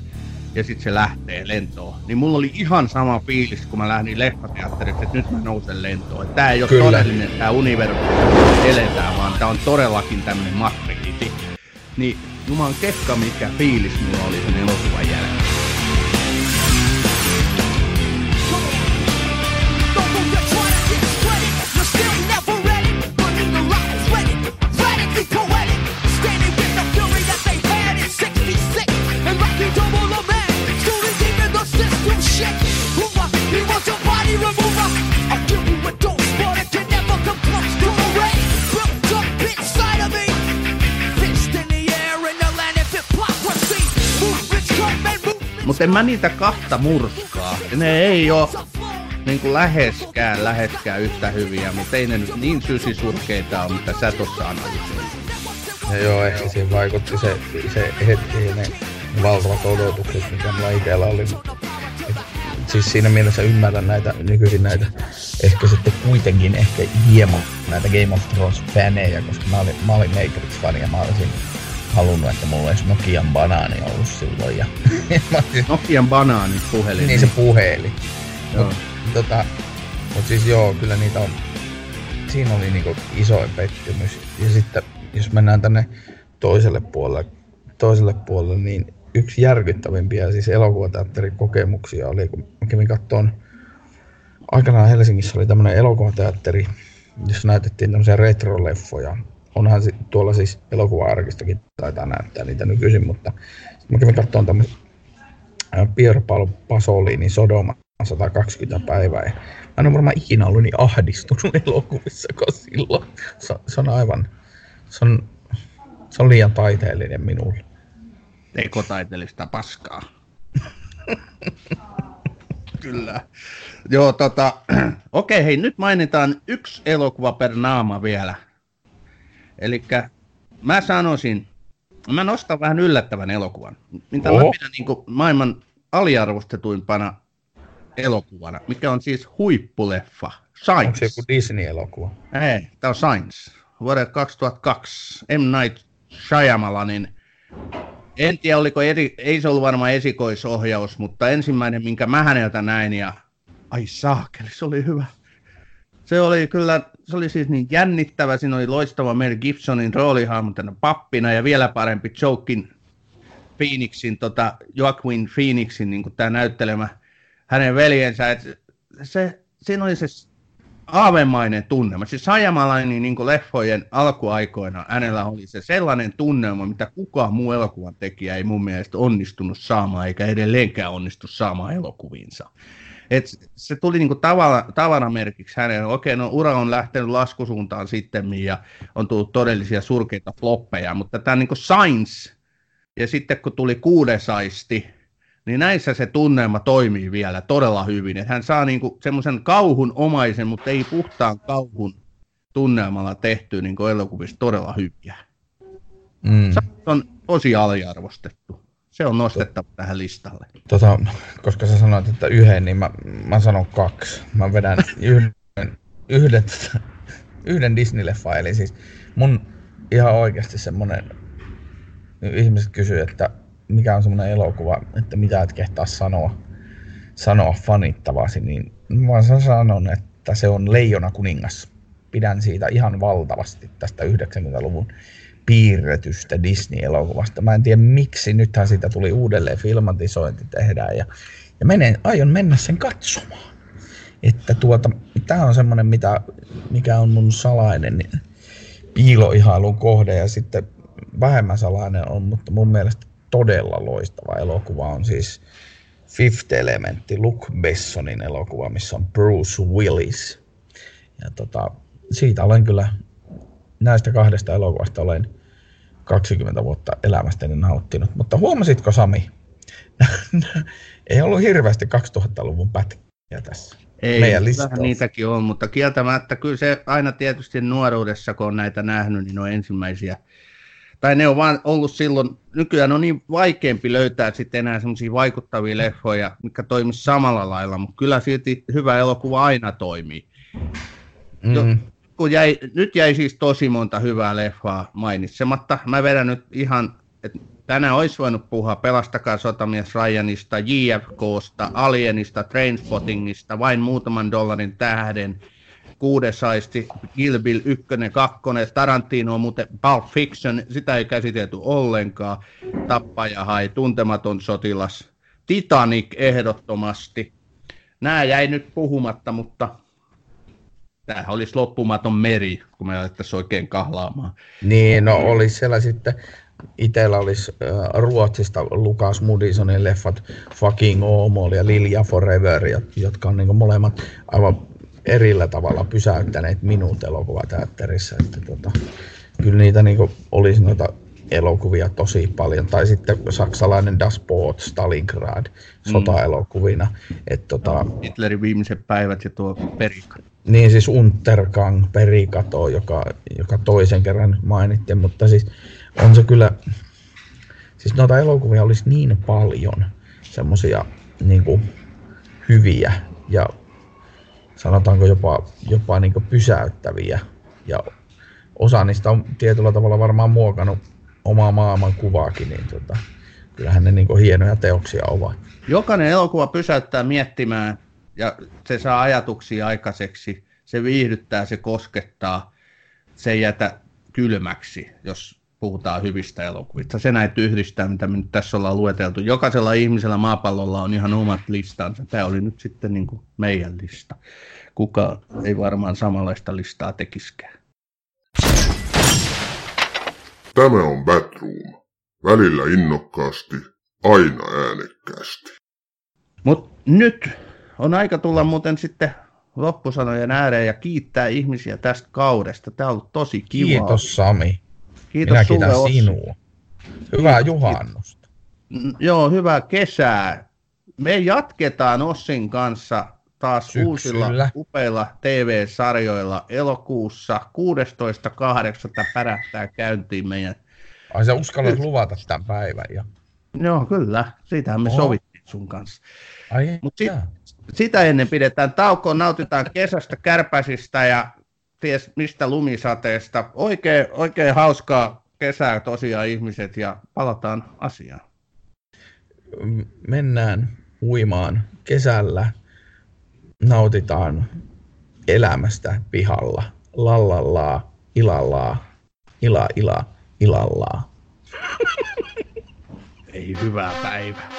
ja sitten se lähtee lentoon. Niin mulla oli ihan sama fiilis, kun mä lähdin leffateatteriksi, että nyt mä nousen lentoon. Tää ei ole Kyllä. todellinen tää universumi, eletään, vaan tää on todellakin tämmönen matriksi. Niin juman kekka, mikä fiilis mulla oli sen elokuvan Mutta en mä niitä kahta murskaa. Ne ei oo niin läheskään, läheskään yhtä hyviä, mutta ei ne nyt niin sysisurkeita ole, mitä sä tuossa analysoit. No joo, ehkä siinä vaikutti se, se hetki, ne valtavat odotukset, mitä mulla itsellä oli. Siis siinä mielessä ymmärrän näitä nykyisin näitä, ehkä sitten kuitenkin ehkä hieman näitä Game of Thrones fanejä, koska mä olin, mä olin Matrix-fani ja mä olisin halunnut, että mulla olisi Nokian banaani ollut silloin. Ja, Nokian banaani puhelin. Niin se puhelin. Joo. Mut, tota, mut siis joo, kyllä niitä on, siinä oli niinku isoin pettymys. Ja sitten jos mennään tänne toiselle puolelle, toiselle puolelle niin yksi järkyttävimpiä siis elokuvateatterin kokemuksia oli, kun kävin kattoon, aikanaan Helsingissä oli tämmöinen elokuvateatteri, jossa näytettiin tämmöisiä retroleffoja. Onhan tuolla siis elokuva-arkistokin taitaa näyttää niitä nykyisin, mutta mä kävin kattoon tämmöisen Pier Paolo Pasolini Sodoma 120 päivää. Ja mä en ole varmaan ikinä ollut niin ahdistunut elokuvissa kuin silloin. Se, se on aivan, se on, se on liian taiteellinen minulle. Tekotaiteellista paskaa. Kyllä. Joo, tota, okei, hei, nyt mainitaan yksi elokuva per naama vielä. Eli mä sanoisin, mä nostan vähän yllättävän elokuvan, mitä Oho. mä pidän niin maailman aliarvostetuimpana elokuvana, mikä on siis huippuleffa. Science. Onko se joku Disney-elokuva? Ei, tämä on Science. Vuodelta 2002. M. Night Shyamalanin en tiedä, oliko eri, ei se ollut varmaan esikoisohjaus, mutta ensimmäinen, minkä mä häneltä näin, ja ai saakeli, se oli hyvä. Se oli kyllä, se oli siis niin jännittävä, siinä oli loistava Mel Gibsonin roolihahmo tänne pappina, ja vielä parempi Jokin Phoenixin, tota, Joaquin Phoenixin, niin tämä näyttelemä hänen veljensä, että se, siinä oli se aavemainen tunnelma. Siis Sajamalainen niin leffojen alkuaikoina hänellä oli se sellainen tunnelma, mitä kukaan muu elokuvan tekijä ei mun mielestä onnistunut saamaan, eikä edelleenkään onnistu saamaan elokuviinsa. Et se tuli niinku tavara, tavaramerkiksi hänelle. Okei, no ura on lähtenyt laskusuuntaan sitten ja on tullut todellisia surkeita floppeja, mutta tämä niinku Science, ja sitten kun tuli kuudesaisti, niin näissä se tunnelma toimii vielä todella hyvin. Että hän saa niinku semmoisen kauhun omaisen, mutta ei puhtaan kauhun tunnelmalla tehty niin elokuvista todella hyviä. Mm. Se on tosi aliarvostettu. Se on nostettava tähän listalle. Tota, koska sä sanoit, että yhden, niin mä, mä sanon kaksi. Mä vedän yhden, yhden, yhden Disney-leffa, eli siis mun ihan oikeasti semmonen, ihmiset kysyy, että mikä on semmoinen elokuva, että mitä et kehtaa sanoa, sanoa fanittavasi, niin mä sanon, että se on Leijona kuningas. Pidän siitä ihan valtavasti tästä 90-luvun piirretystä Disney-elokuvasta. Mä en tiedä miksi, nythän siitä tuli uudelleen filmatisointi tehdään ja, ja menen, aion mennä sen katsomaan. Että tuota, on semmoinen, mitä, mikä on mun salainen piiloihailun kohde ja sitten vähemmän salainen on, mutta mun mielestä todella loistava elokuva on siis Fifth Elementti, Luke Bessonin elokuva, missä on Bruce Willis. Ja tota, siitä olen kyllä, näistä kahdesta elokuvasta olen 20 vuotta elämästäni nauttinut. Mutta huomasitko Sami, ei ollut hirveästi 2000-luvun pätkiä tässä. Ei, meidän vähän niitäkin on, mutta kieltämättä kyllä se aina tietysti nuoruudessa, kun on näitä nähnyt, niin on ensimmäisiä tai ne on vaan ollut silloin, nykyään on niin vaikeampi löytää sitten enää semmoisia vaikuttavia leffoja, mikä toimisi samalla lailla, mutta kyllä silti hyvä elokuva aina toimii. Mm. Jo, kun jäi, nyt jäi siis tosi monta hyvää leffaa mainitsematta. Mä vedän nyt ihan, että tänään olisi voinut puhua Pelastakaa sotamies Ryanista, JFKsta, Alienista, Trainspottingista, vain muutaman dollarin tähden – kuudes aisti, Kill Bill 1, 2, Tarantino on muuten Pulp Fiction, sitä ei käsitelty ollenkaan, Tappaja hai, Tuntematon sotilas, Titanic ehdottomasti. Nämä jäi nyt puhumatta, mutta tämä olisi loppumaton meri, kun me alettaisiin oikein kahlaamaan. Niin, no olisi siellä sitten, itsellä olisi äh, Ruotsista Lukas Moodysonin leffat Fucking Omol ja Lilja Forever, jotka on niin molemmat aivan erillä tavalla pysäyttäneet minut elokuvateatterissa. Että tota, kyllä niitä niin olisi noita elokuvia tosi paljon, tai sitten saksalainen Das Boot, Stalingrad, sotaelokuvina. Et, tota, Hitlerin viimeiset päivät ja tuo Perika. niin siis Untergang, Perikato, joka, joka toisen kerran mainittiin, mutta siis on se kyllä, siis noita elokuvia olisi niin paljon semmoisia niin hyviä ja sanotaanko jopa, jopa niin pysäyttäviä ja osa niistä on tietyllä tavalla varmaan muokannut omaa maailman kuvaakin, niin tota, kyllähän ne niin hienoja teoksia ovat. Jokainen elokuva pysäyttää miettimään ja se saa ajatuksia aikaiseksi. Se viihdyttää, se koskettaa, se ei jätä kylmäksi, jos puhutaan hyvistä elokuvista. Se näitä yhdistää, mitä me nyt tässä ollaan lueteltu. Jokaisella ihmisellä maapallolla on ihan omat listansa. Tämä oli nyt sitten niin kuin meidän lista. Kuka ei varmaan samanlaista listaa tekiskään. Tämä on Batroom. Välillä innokkaasti, aina äänekkäästi. Mutta nyt on aika tulla muuten sitten loppusanojen ääreen ja kiittää ihmisiä tästä kaudesta. Tämä on ollut tosi kiva. Kiitos Sami. Kiitos Minä sulle, kiitän Ossi. sinua. Hyvää juhannusta. Mm, Joo, hyvää kesää. Me jatketaan Ossin kanssa taas Syksyllä. uusilla upeilla TV-sarjoilla elokuussa 16.8. pärähtää käyntiin meidän. Ai sä uskallat luvata tämän päivän. Ja... Joo, kyllä. Siitähän me Oho. sovittiin sun kanssa. Ai Mut sit-. Sitä ennen pidetään taukoa, nautitaan kesästä, kärpäsistä ja ties mistä lumisateesta. Oikein, oikein hauskaa kesää tosiaan ihmiset ja palataan asiaan. Mennään uimaan kesällä, nautitaan elämästä pihalla, lallallaa, ilallaa, ila ila, ilallaa. Ei hyvää päivää.